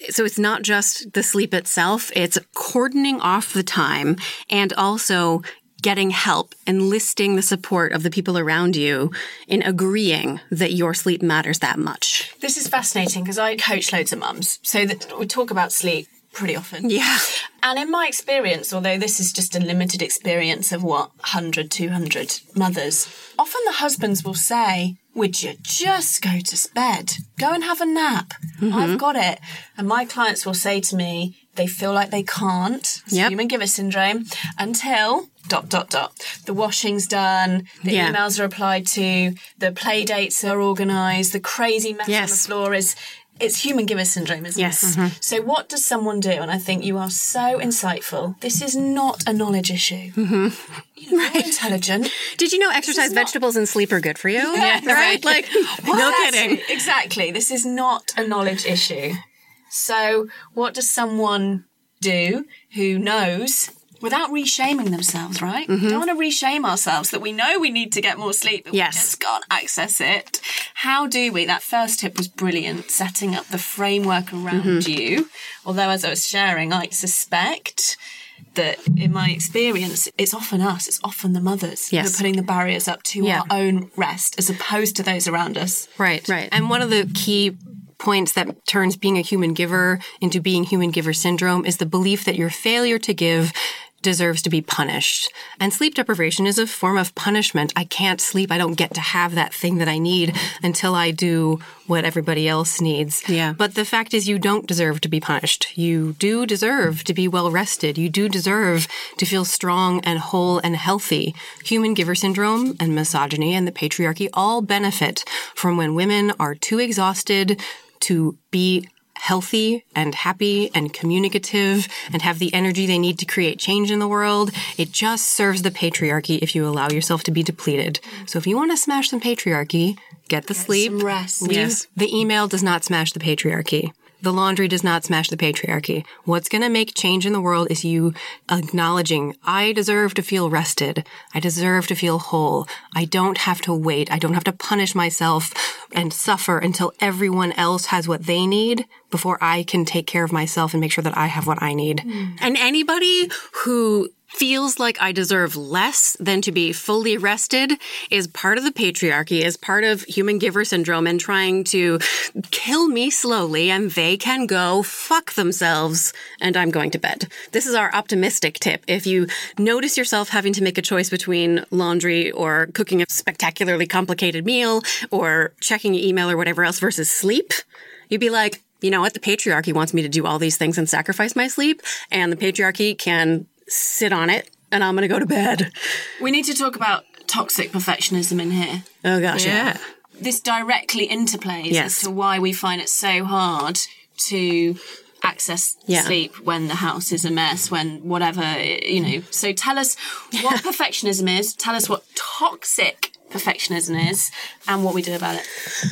So it's not just the sleep itself, it's cordoning off the time and also getting help, enlisting the support of the people around you in agreeing that your sleep matters that much. This is fascinating because I coach loads of mums, so that we talk about sleep pretty often. Yeah. And in my experience, although this is just a limited experience of what 100, 200 mothers, often the husbands will say, "Would you just go to bed? Go and have a nap. Mm-hmm. I've got it." And my clients will say to me, they feel like they can't. It's Yep. Human giver syndrome until dot dot dot. The washing's done. The Yeah. emails are applied to. The play dates are organised. The crazy mess on the floor is. It's human giver syndrome, isn't Yes. it? So, what does someone do? And I think you are so insightful. This is not a knowledge issue. Mm-hmm. You know, you're *laughs* intelligent. Did you know exercise, not- vegetables, and sleep are good for you? *laughs* Yeah, right. Like, *laughs* no kidding. Exactly. This is not a knowledge issue. So, what does someone do who knows without reshaming themselves, right? Mm-hmm. We don't want to reshame ourselves that we know we need to get more sleep, but Yes. we just can't access it. How do we? That first tip was brilliant, setting up the framework around Mm-hmm. you. Although, as I was sharing, I suspect that in my experience, it's often us, it's often the mothers who are putting the barriers up to Yeah. our own rest as opposed to those around us. Right. Right. And one of the key points that turns being a human giver into being human giver syndrome is the belief that your failure to give deserves to be punished. And sleep deprivation is a form of punishment. I can't sleep. I don't get to have that thing that I need until I do what everybody else needs. Yeah. But the fact is, you don't deserve to be punished. You do deserve to be well rested. You do deserve to feel strong and whole and healthy. Human giver syndrome and misogyny and the patriarchy all benefit from when women are too exhausted to be healthy and happy and communicative and have the energy they need to create change in the world. It just serves the patriarchy if you allow yourself to be depleted. So if you want to smash some patriarchy, get the sleep. some rest. Leave. Yes. The email does not smash the patriarchy. The laundry does not smash the patriarchy. What's going to make change in the world is you acknowledging, I deserve to feel rested. I deserve to feel whole. I don't have to wait. I don't have to punish myself and suffer until everyone else has what they need before I can take care of myself and make sure that I have what I need. And anybody who feels like I deserve less than to be fully rested is part of the patriarchy, is part of human giver syndrome and trying to kill me slowly and they can go fuck themselves and I'm going to bed. This is our optimistic tip. If you notice yourself having to make a choice between laundry or cooking a spectacularly complicated meal or checking your email or whatever else versus sleep, you'd be like, you know what? The patriarchy wants me to do all these things and sacrifice my sleep, and the patriarchy can sit on it, and I'm going to go to bed. We need to talk about toxic perfectionism in here. Oh gosh, yeah. This directly interplays Yes. as to why we find it so hard to access Yeah. sleep when the house is a mess, when whatever, you know. So tell us *laughs* what perfectionism is, tell us what toxic perfectionism is, and what we do about it.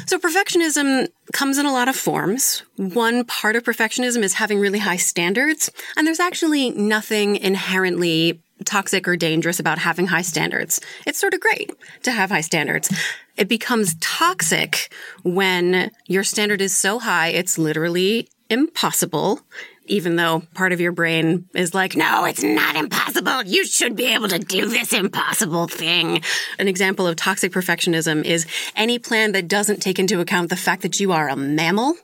So perfectionism comes in a lot of forms. One part of perfectionism is having really high standards, and there's actually nothing inherently toxic or dangerous about having high standards. It's sort of great to have high standards. It becomes toxic when your standard is so high it's literally impossible. Even though part of your brain is like, no, it's not impossible. You should be able to do this impossible thing. An example of toxic perfectionism is any plan that doesn't take into account the fact that you are a mammal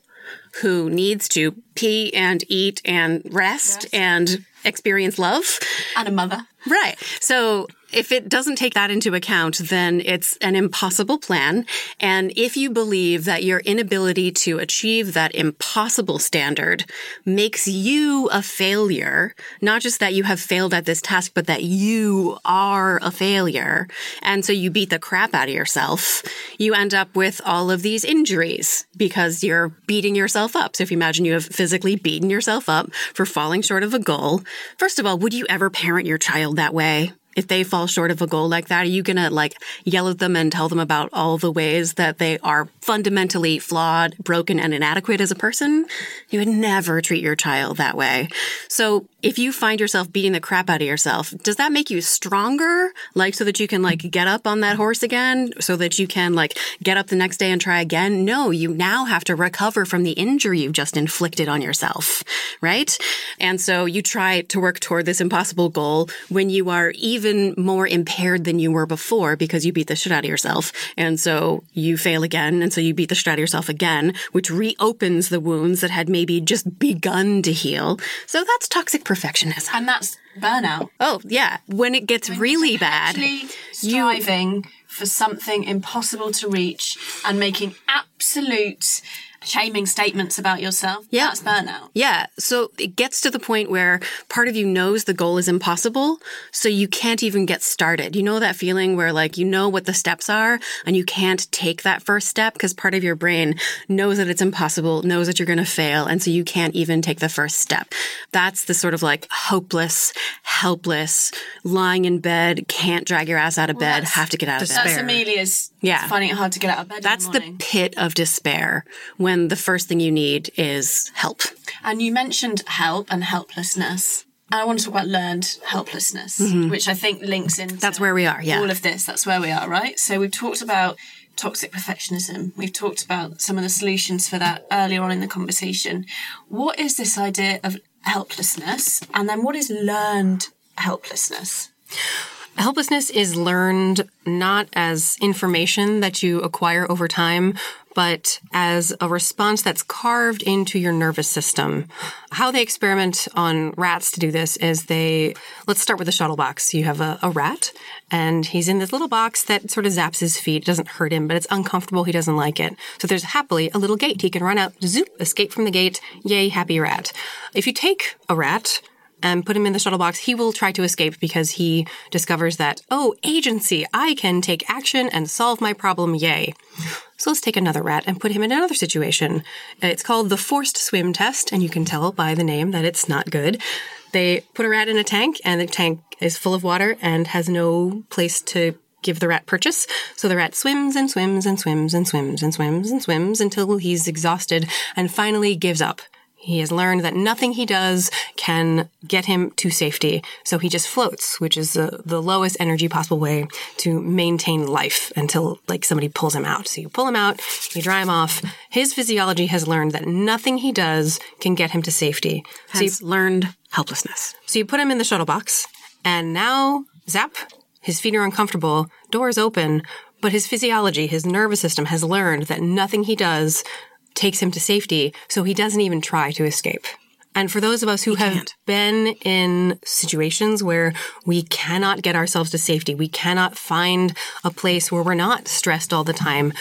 who needs to pee and eat and rest and experience love. And a mother. Right. So if it doesn't take that into account, then it's an impossible plan. And if you believe that your inability to achieve that impossible standard makes you a failure, not just that you have failed at this task, but that you are a failure, and so you beat the crap out of yourself, you end up with all of these injuries because you're beating yourself up. So if you imagine you have physically beaten yourself up for falling short of a goal, first of all, would you ever parent your child that way? If they fall short of a goal like that, are you going to like yell at them and tell them about all the ways that they are fundamentally flawed, broken, and inadequate as a person? You would never treat your child that way. So if you find yourself beating the crap out of yourself, does that make you stronger? Like so that you can like get up on that horse again? So that you can like get up the next day and try again? No, you now have to recover from the injury you've just inflicted on yourself, right? And so you try to work toward this impossible goal when you are even more impaired than you were before because you beat the shit out of yourself. And so you fail again. And so you beat the shit out of yourself again, which reopens the wounds that had maybe just begun to heal. So that's toxic perfectionism. And that's burnout. Oh, yeah. When it gets really bad. Striving for something impossible to reach and making absolute shaming statements about yourself. Yeah. That's burnout. Yeah. So it gets to the point where part of you knows the goal is impossible. So you can't even get started. You know that feeling where like you know what the steps are and you can't take that first step because part of your brain knows that it's impossible, knows that you're going to fail. And so you can't even take the first step. That's the sort of like hopeless, helpless, lying in bed, can't drag your ass out of bed, have to get out of bed. That's Amelia's Yeah. finding it hard to get out of bed. That's in the the pit of despair when the first thing you need is help. And you mentioned help and helplessness. I want to talk about learned helplessness, which I think links into Mm-hmm. That's where we are, yeah. all of this. That's where we are, right? So we've talked about toxic perfectionism. We've talked about some of the solutions for that earlier on in the conversation. What is this idea of helplessness? And then what is learned helplessness? Helplessness is learned not as information that you acquire over time, but as a response that's carved into your nervous system. How they experiment on rats to do this is they, let's start with the shuttle box. You have a, a rat and he's in this little box that sort of zaps his feet. It doesn't hurt him, but it's uncomfortable. He doesn't like it. So there's happily a little gate. He can run out, zoop, escape from the gate. Yay, happy rat. If you take a rat, and put him in the shuttle box, he will try to escape because he discovers that, oh, agency, I can take action and solve my problem, yay. So let's take another rat and put him in another situation. It's called the forced swim test, and you can tell by the name that it's not good. They put a rat in a tank, and the tank is full of water and has no place to give the rat purchase. So the rat swims and swims and swims and swims and swims and swims until he's exhausted and finally gives up. He has learned that nothing he does can get him to safety. So he just floats, which is the, the lowest energy possible way to maintain life until like somebody pulls him out. So you pull him out, you dry him off. His physiology has learned that nothing he does can get him to safety. Has so you, learned helplessness. So you put him in the shuttle box and now zap, his feet are uncomfortable, doors open, but his physiology, his nervous system has learned that nothing he does takes him to safety, so he doesn't even try to escape. And for those of us who he have can't. been in situations where we cannot get ourselves to safety, we cannot find a place where we're not stressed all the time,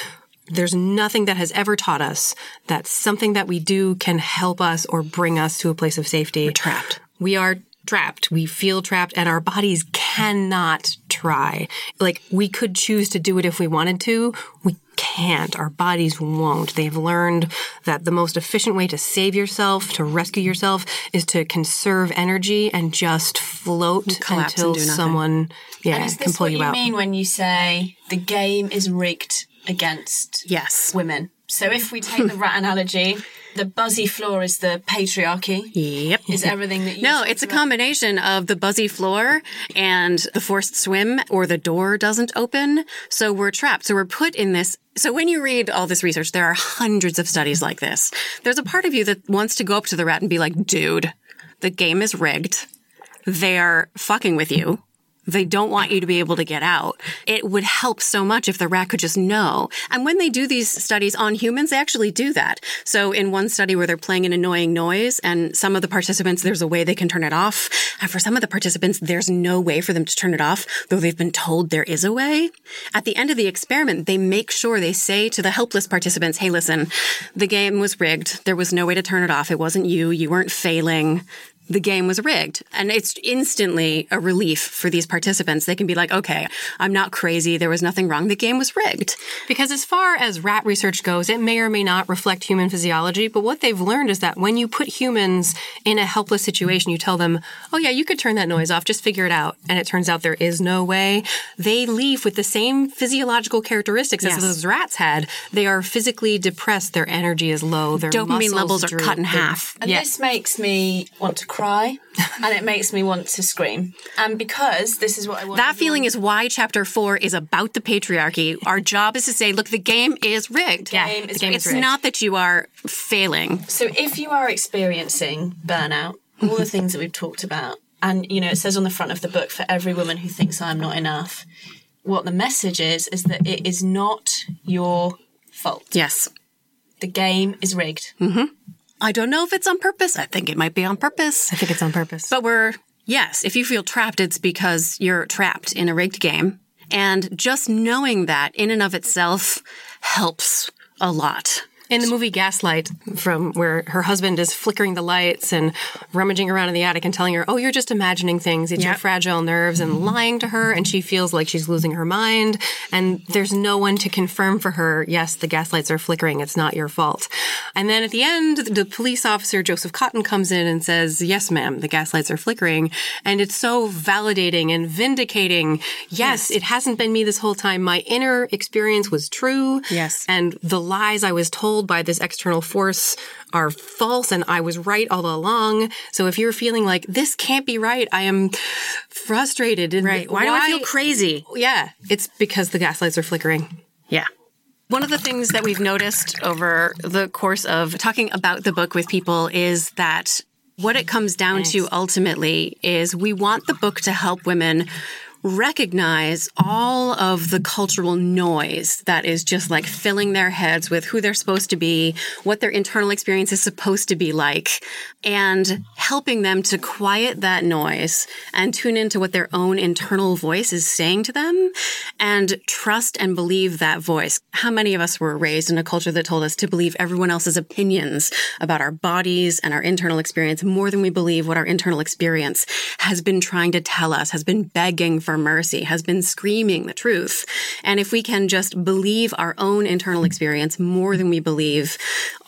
there's nothing that has ever taught us that something that we do can help us or bring us to a place of safety. We're trapped. We are trapped. We feel trapped and our bodies cannot try. Like we could choose to do it if we wanted to. We can't. Our bodies won't. They've learned that the most efficient way to save yourself, to rescue yourself, is to conserve energy and just float until someone yeah, can pull you, you out. mean when you say the game is rigged against yes. women? So if we take the rat analogy, the buzzy floor is the patriarchy. Yep. Is everything that you No, it's a combination of the buzzy floor and the forced swim or the door doesn't open. So we're trapped. So we're put in this so when you read all this research, there are hundreds of studies like this. There's a part of you that wants to go up to the rat and be like, dude, the game is rigged. They're fucking with you. They don't want you to be able to get out. It would help so much if the rat could just know. And when they do these studies on humans, they actually do that. So in one study where they're playing an annoying noise and some of the participants, there's a way they can turn it off. And for some of the participants, there's no way for them to turn it off, though they've been told there is a way. At the end of the experiment, they make sure they say to the helpless participants, Hey, listen, the game was rigged. There was no way to turn it off. It wasn't you. You weren't failing the game was rigged. And it's instantly a relief for these participants. They can be like, okay, I'm not crazy. There was nothing wrong. The game was rigged. Because as far as rat research goes, it may or may not reflect human physiology. But what they've learned is that when you put humans in a helpless situation, you tell them, oh yeah, you could turn that noise off. Just figure it out. And it turns out there is no way. They leave with the same physiological characteristics yes. as those rats had. They are physically depressed. Their energy is low. Their dopamine levels are cut in half. And this makes me want to cry and it makes me want to scream. And because this is what I want. That feeling is why chapter four is about the patriarchy. Our job is to say, look, the game is rigged. yeah, game is game rigged. It's not that you are failing. So if you are experiencing burnout, all the things that we've talked about, and you know, it says on the front of the book, for every woman who thinks I'm not enough, what the message is is that it is not your fault. Yes. The game is rigged. Mm-hmm. I don't know if it's on purpose. I think it might be on purpose. I think it's on purpose. But we're, yes, if you feel trapped, it's because you're trapped in a rigged game. And just knowing that in and of itself helps a lot. In the movie Gaslight, from where her husband is flickering the lights and rummaging around in the attic and telling her, Oh, you're just imagining things. It's yep. your fragile nerves and lying to her. And she feels like she's losing her mind. And there's no one to confirm for her, yes, the gaslights are flickering. It's not your fault. And then at the end, the police officer, Joseph Cotten, comes in and says, Yes, ma'am, the gaslights are flickering. And it's so validating and vindicating. Yes, yes, it hasn't been me this whole time. My inner experience was true. Yes. And the lies I was told by this external force are false and I was right all along. So if you're feeling like this can't be right, I am frustrated. Right. Why, why do I feel crazy? Yeah. It's because the gaslights are flickering. Yeah. One of the things that we've noticed over the course of talking about the book with people is that what it comes down Thanks. to ultimately is we want the book to help women recognize all of the cultural noise that is just like filling their heads with who they're supposed to be, what their internal experience is supposed to be like, and helping them to quiet that noise and tune into what their own internal voice is saying to them and trust and believe that voice. How many of us were raised in a culture that told us to believe everyone else's opinions about our bodies and our internal experience more than we believe what our internal experience has been trying to tell us, has been begging for mercy, has been screaming the truth. And if we can just believe our own internal experience more than we believe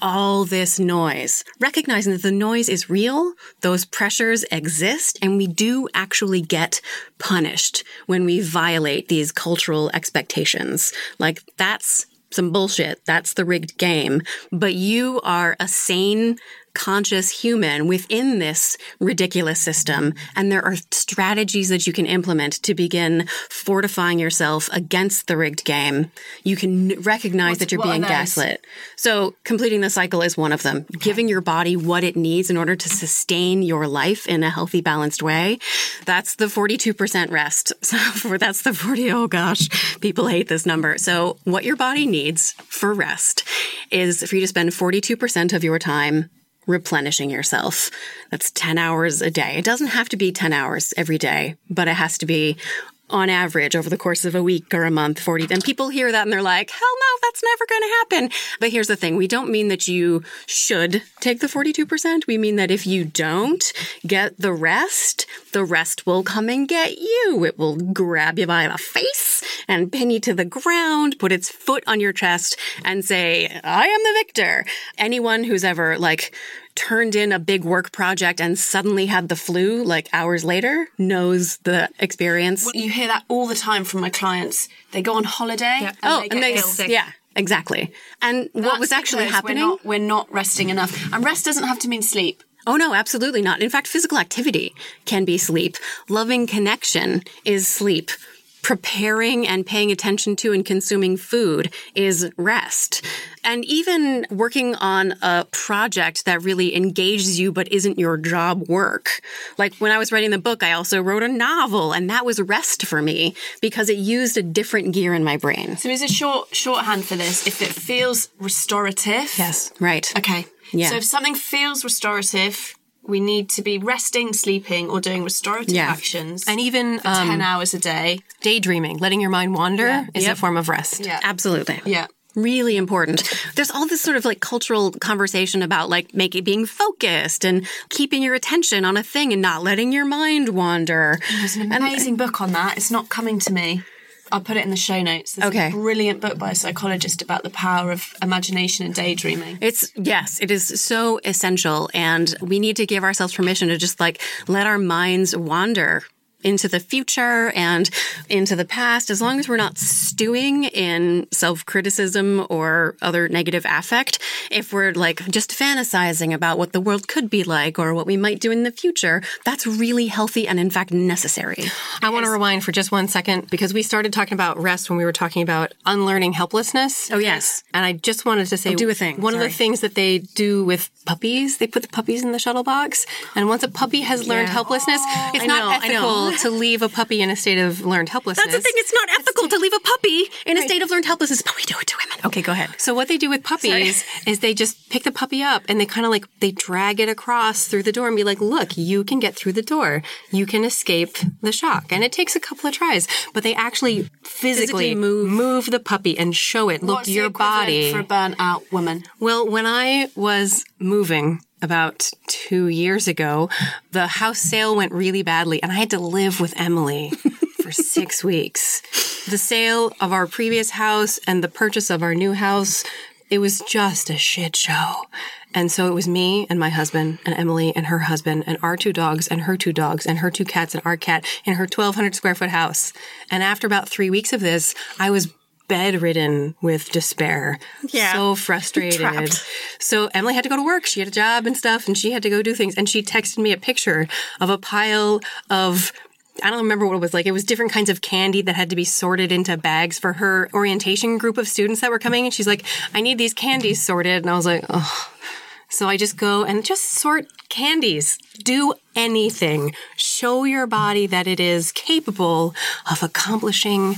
all this noise, recognizing that the noise is real, those pressures exist, and we do actually get punished when we violate these cultural expectations. Like that's some bullshit. That's the rigged game. But you are a sane, conscious human within this ridiculous system. And there are strategies that you can implement to begin fortifying yourself against the rigged game. You can recognize What- that you're being gaslit. So completing the cycle is one of them. Giving your body what it needs in order to sustain your life in a healthy, balanced way. That's the 42% rest. *laughs* So for, that's the 40, oh gosh, people hate this number. So what your body needs for rest is for you to spend 42% of your time replenishing yourself. That's 10 hours a day. It doesn't have to be 10 hours every day, but it has to be on average over the course of a week or a month 40 and people hear that and they're like hell no that's never going to happen. But here's the thing we don't mean that you should take the 42% we mean that if you don't get the rest the rest will come and get you. It will grab you by the face and pin you to the ground put its foot on your chest and say i am the victor. Anyone who's ever like turned in a big work project and suddenly had the flu like hours later knows the experience. You hear that all the time from my clients. They go on holiday and oh, they and get they, ill. yeah, exactly. And what was actually happening? We're not, we're not resting enough. And rest doesn't have to mean sleep. Oh, no, absolutely not. In fact, physical activity can be sleep. Loving connection is sleep. Preparing and paying attention to and consuming food is rest. And even working on a project that really engages you but isn't your job work. Like when I was writing the book, I also wrote a novel, and that was rest for me because it used a different gear in my brain. So is a short shorthand for this if it feels restorative? Yes. Right. Okay. Yeah. So if something feels restorative, we need to be resting, sleeping, or doing restorative Yeah. actions. And even um, 10 hours a day. daydreaming, letting your mind wander is a form of rest. Yeah. Absolutely. Yeah. Really important. There's all this sort of like cultural conversation about like making being focused and keeping your attention on a thing and not letting your mind wander. There's an amazing book on that. It's not coming to me. I'll put it in the show notes. There's Okay. a brilliant book by a psychologist about the power of imagination and daydreaming. It's yes, it is so essential and we need to give ourselves permission to just like let our minds wander into the future and into the past as long as we're not stewing in self-criticism or other negative affect if we're like just fantasizing about what the world could be like or what we might do in the future that's really healthy and in fact necessary I want to rewind for just one second because we started talking about rest when we were talking about unlearning helplessness. oh yes And I just wanted to say, oh, do a thing. One of the things that they do with puppies, they put the puppies in the shuttle box, and once a puppy has learned helplessness, it's I not know, I know. Ethical to leave a puppy in a state of learned helplessness. that's the thing it's not ethical to leave a puppy in a state of learned helplessness but we do it to women okay go ahead So what they do with puppies is they just pick the puppy up and they kind of like they drag it across through the door and be like, "Look, you can get through the door. You can escape the shock." And it takes a couple of tries, but they actually physically, Physically move. move the puppy and show it. Look, What's your body. for a burnt out woman? Well, when I was moving about two years ago, the house sale went really badly and I had to live with Emily *laughs* for six weeks. The sale of our previous house and the purchase of our new house, it was just a shit show. And so it was me and my husband and Emily and her husband and our two dogs and her two dogs and her two cats and our cat in her 1200 square foot house. And after about three weeks of this, I was bedridden with despair. Yeah. So frustrated. So Emily had to go to work. She had a job and stuff and she had to go do things. And she texted me a picture of a pile of I don't remember what it was like. It was different kinds of candy that had to be sorted into bags for her orientation group of students that were coming. And she's like, I need these candies sorted. And I was like, oh, So I just go and just sort candies. Do anything. Show your body that it is capable of accomplishing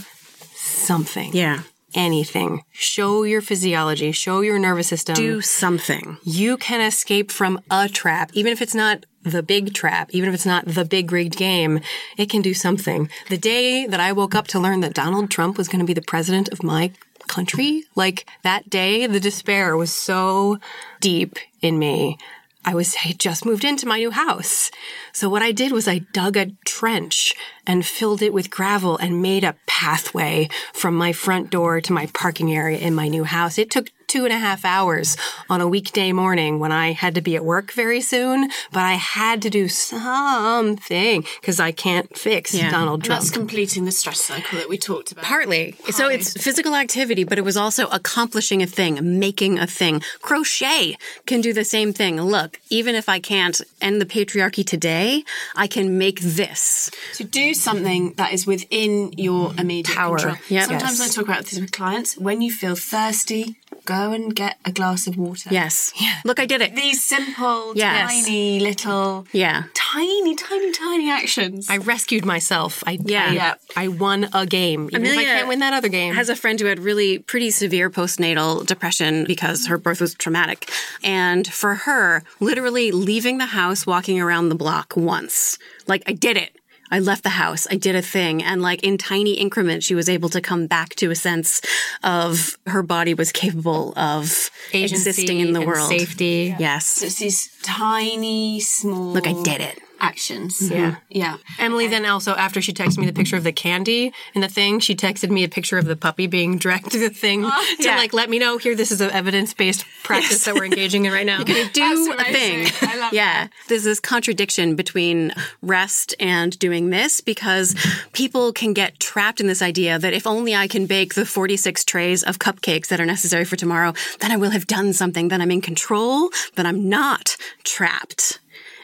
something. Yeah. Anything. Show your physiology, show your nervous system. Do something. You can escape from a trap, even if it's not the big trap, even if it's not the big rigged game, it can do something. The day that I woke up to learn that Donald Trump was going to be the president of my country, like that day, the despair was so deep in me. I was I just moved into my new house. So what I did was I dug a trench and filled it with gravel and made a pathway from my front door to my parking area in my new house. It took two and a half hours on a weekday morning when I had to be at work very soon, but I had to do something because I can't fix Yeah. Donald Trump. That's completing the stress cycle that we talked about. Partly. So it's physical activity, but it was also accomplishing a thing, making a thing. Crochet can do the same thing. Look, even if I can't end the patriarchy today, I can make this. to do something that is within your immediate Power. control. Yep. Sometimes Yes. I talk about this with clients. When you feel thirsty, go and get a glass of water. Yes. Look, I did it. These simple, Yes. tiny little, Yeah. tiny, tiny, tiny actions. I rescued myself. I Yeah. I, Yeah. I won a game. Even if I can't win that other game. Has a friend who had really pretty severe postnatal depression because her birth was traumatic. And for her, literally leaving the house, walking around the block once, like I did it. I left the house. I did a thing. And like in tiny increments, she was able to come back to a sense of her body was capable of existing in the and world. Safety. Yes. it's these tiny, small. Look, I did it. Actions. Mm-hmm. Yeah. Yeah. Emily then also, after she texted me the picture of the candy and the thing, she texted me a picture of the puppy being dragged through the thing oh, *laughs* to yeah. like let me know here. This is an evidence based practice that we're engaging in right now. *laughs* do a thing. I love yeah. There's this contradiction between rest and doing this because people can get trapped in this idea that if only I can bake the 46 trays of cupcakes that are necessary for tomorrow, then I will have done something, then I'm in control, then I'm not trapped.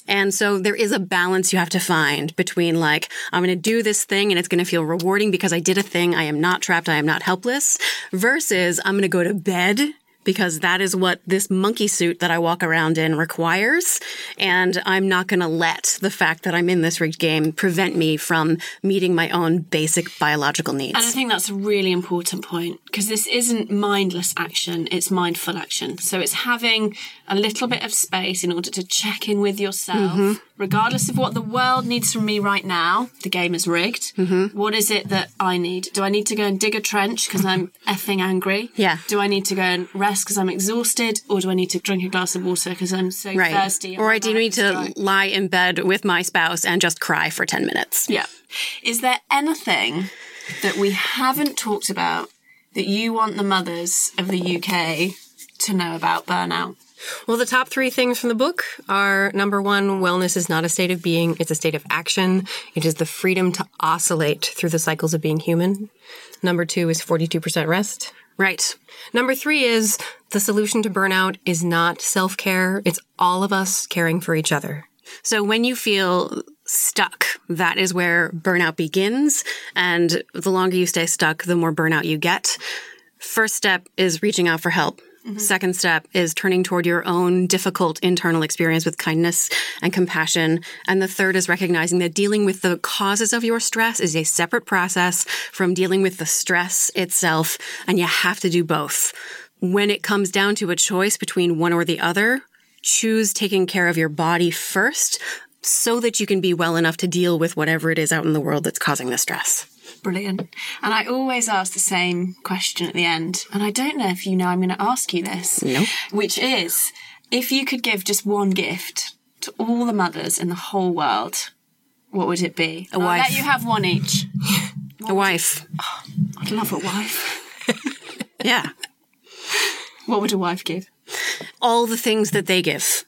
And so there is a balance you have to find between like, I'm going to do this thing and it's going to feel rewarding because I did a thing. I am not trapped. I am not helpless versus I'm going to go to bed because that is what this monkey suit that I walk around in requires. And I'm not going to let the fact that I'm in this rigged game prevent me from meeting my own basic biological needs. And I think that's a really important point because this isn't mindless action, it's mindful action. So it's having a little bit of space in order to check in with yourself, Mm-hmm. Regardless of what the world needs from me right now. The game is rigged. Mm-hmm. What is it that I need? Do I need to go and dig a trench because I'm effing angry? Yeah. Do I need to go and rest because I'm exhausted? Or do I need to drink a glass of water because I'm so Right. thirsty? Or I do need to lie in bed with my spouse and just cry for 10 minutes. Yeah. Is there anything that we haven't talked about that you want the mothers of the UK to know about burnout? Well, the top three things from the book are number one, wellness is not a state of being, it's a state of action. It is the freedom to oscillate through the cycles of being human. Number two is 42% rest. Right. Number three is the solution to burnout is not self care, it's all of us caring for each other. So when you feel stuck, that is where burnout begins. And the longer you stay stuck, the more burnout you get. First step is reaching out for help. Mm-hmm. Second step is turning toward your own difficult internal experience with kindness and compassion. And the third is recognizing that dealing with the causes of your stress is a separate process from dealing with the stress itself. And you have to do both. When it comes down to a choice between one or the other, choose taking care of your body first so that you can be well enough to deal with whatever it is out in the world that's causing the stress. Brilliant. And I always ask the same question at the end. And I don't know if you know I'm going to ask you this. No. Which is if you could give just one gift to all the mothers in the whole world, what would it be? A wife. let you have one each. *laughs* A wife. Oh, I'd love a wife. *laughs* Yeah. What would a wife give? All the things that they give.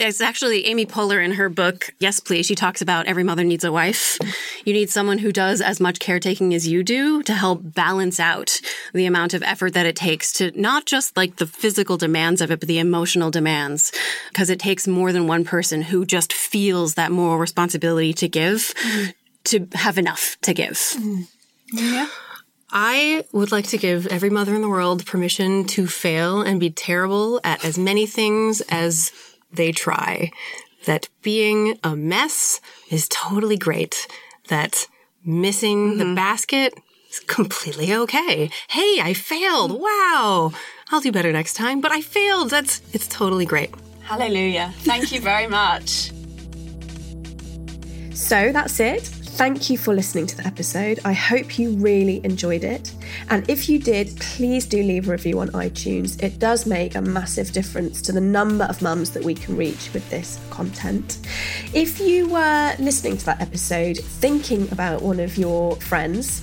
It's actually Amy Poehler in her book, Yes Please. She talks about every mother needs a wife. You need someone who does as much caretaking as you do to help balance out the amount of effort that it takes to not just like the physical demands of it, but the emotional demands. Because it takes more than one person who just feels that moral responsibility to give to have enough to give. Yeah, I would like to give every mother in the world permission to fail and be terrible at as many things as they try. That being a mess is totally great. That missing mm-hmm. the basket is completely okay. Hey, I failed. Wow. I'll do better next time, but I failed. That's, it's totally great. Hallelujah. Thank you very much. so that's it. Thank you for listening to the episode. I hope you really enjoyed it. And if you did, please do leave a review on iTunes. It does make a massive difference to the number of mums that we can reach with this content. If you were listening to that episode thinking about one of your friends,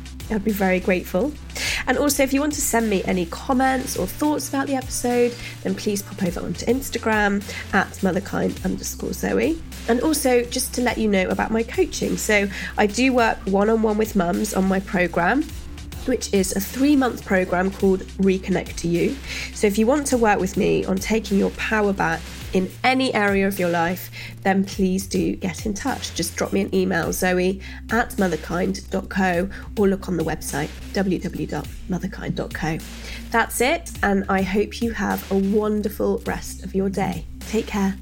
I'd be very grateful. And also, if you want to send me any comments or thoughts about the episode, then please pop over onto Instagram at motherkind underscore Zoe. And also, just to let you know about my coaching. So, I do work one on one with mums on my program which is a three month program called Reconnect to You. So, if you want to work with me on taking your power back in any area of your life, then please do get in touch. Just drop me an email, zoe at motherkind.co, or look on the website, www.motherkind.co. That's it, and I hope you have a wonderful rest of your day. Take care.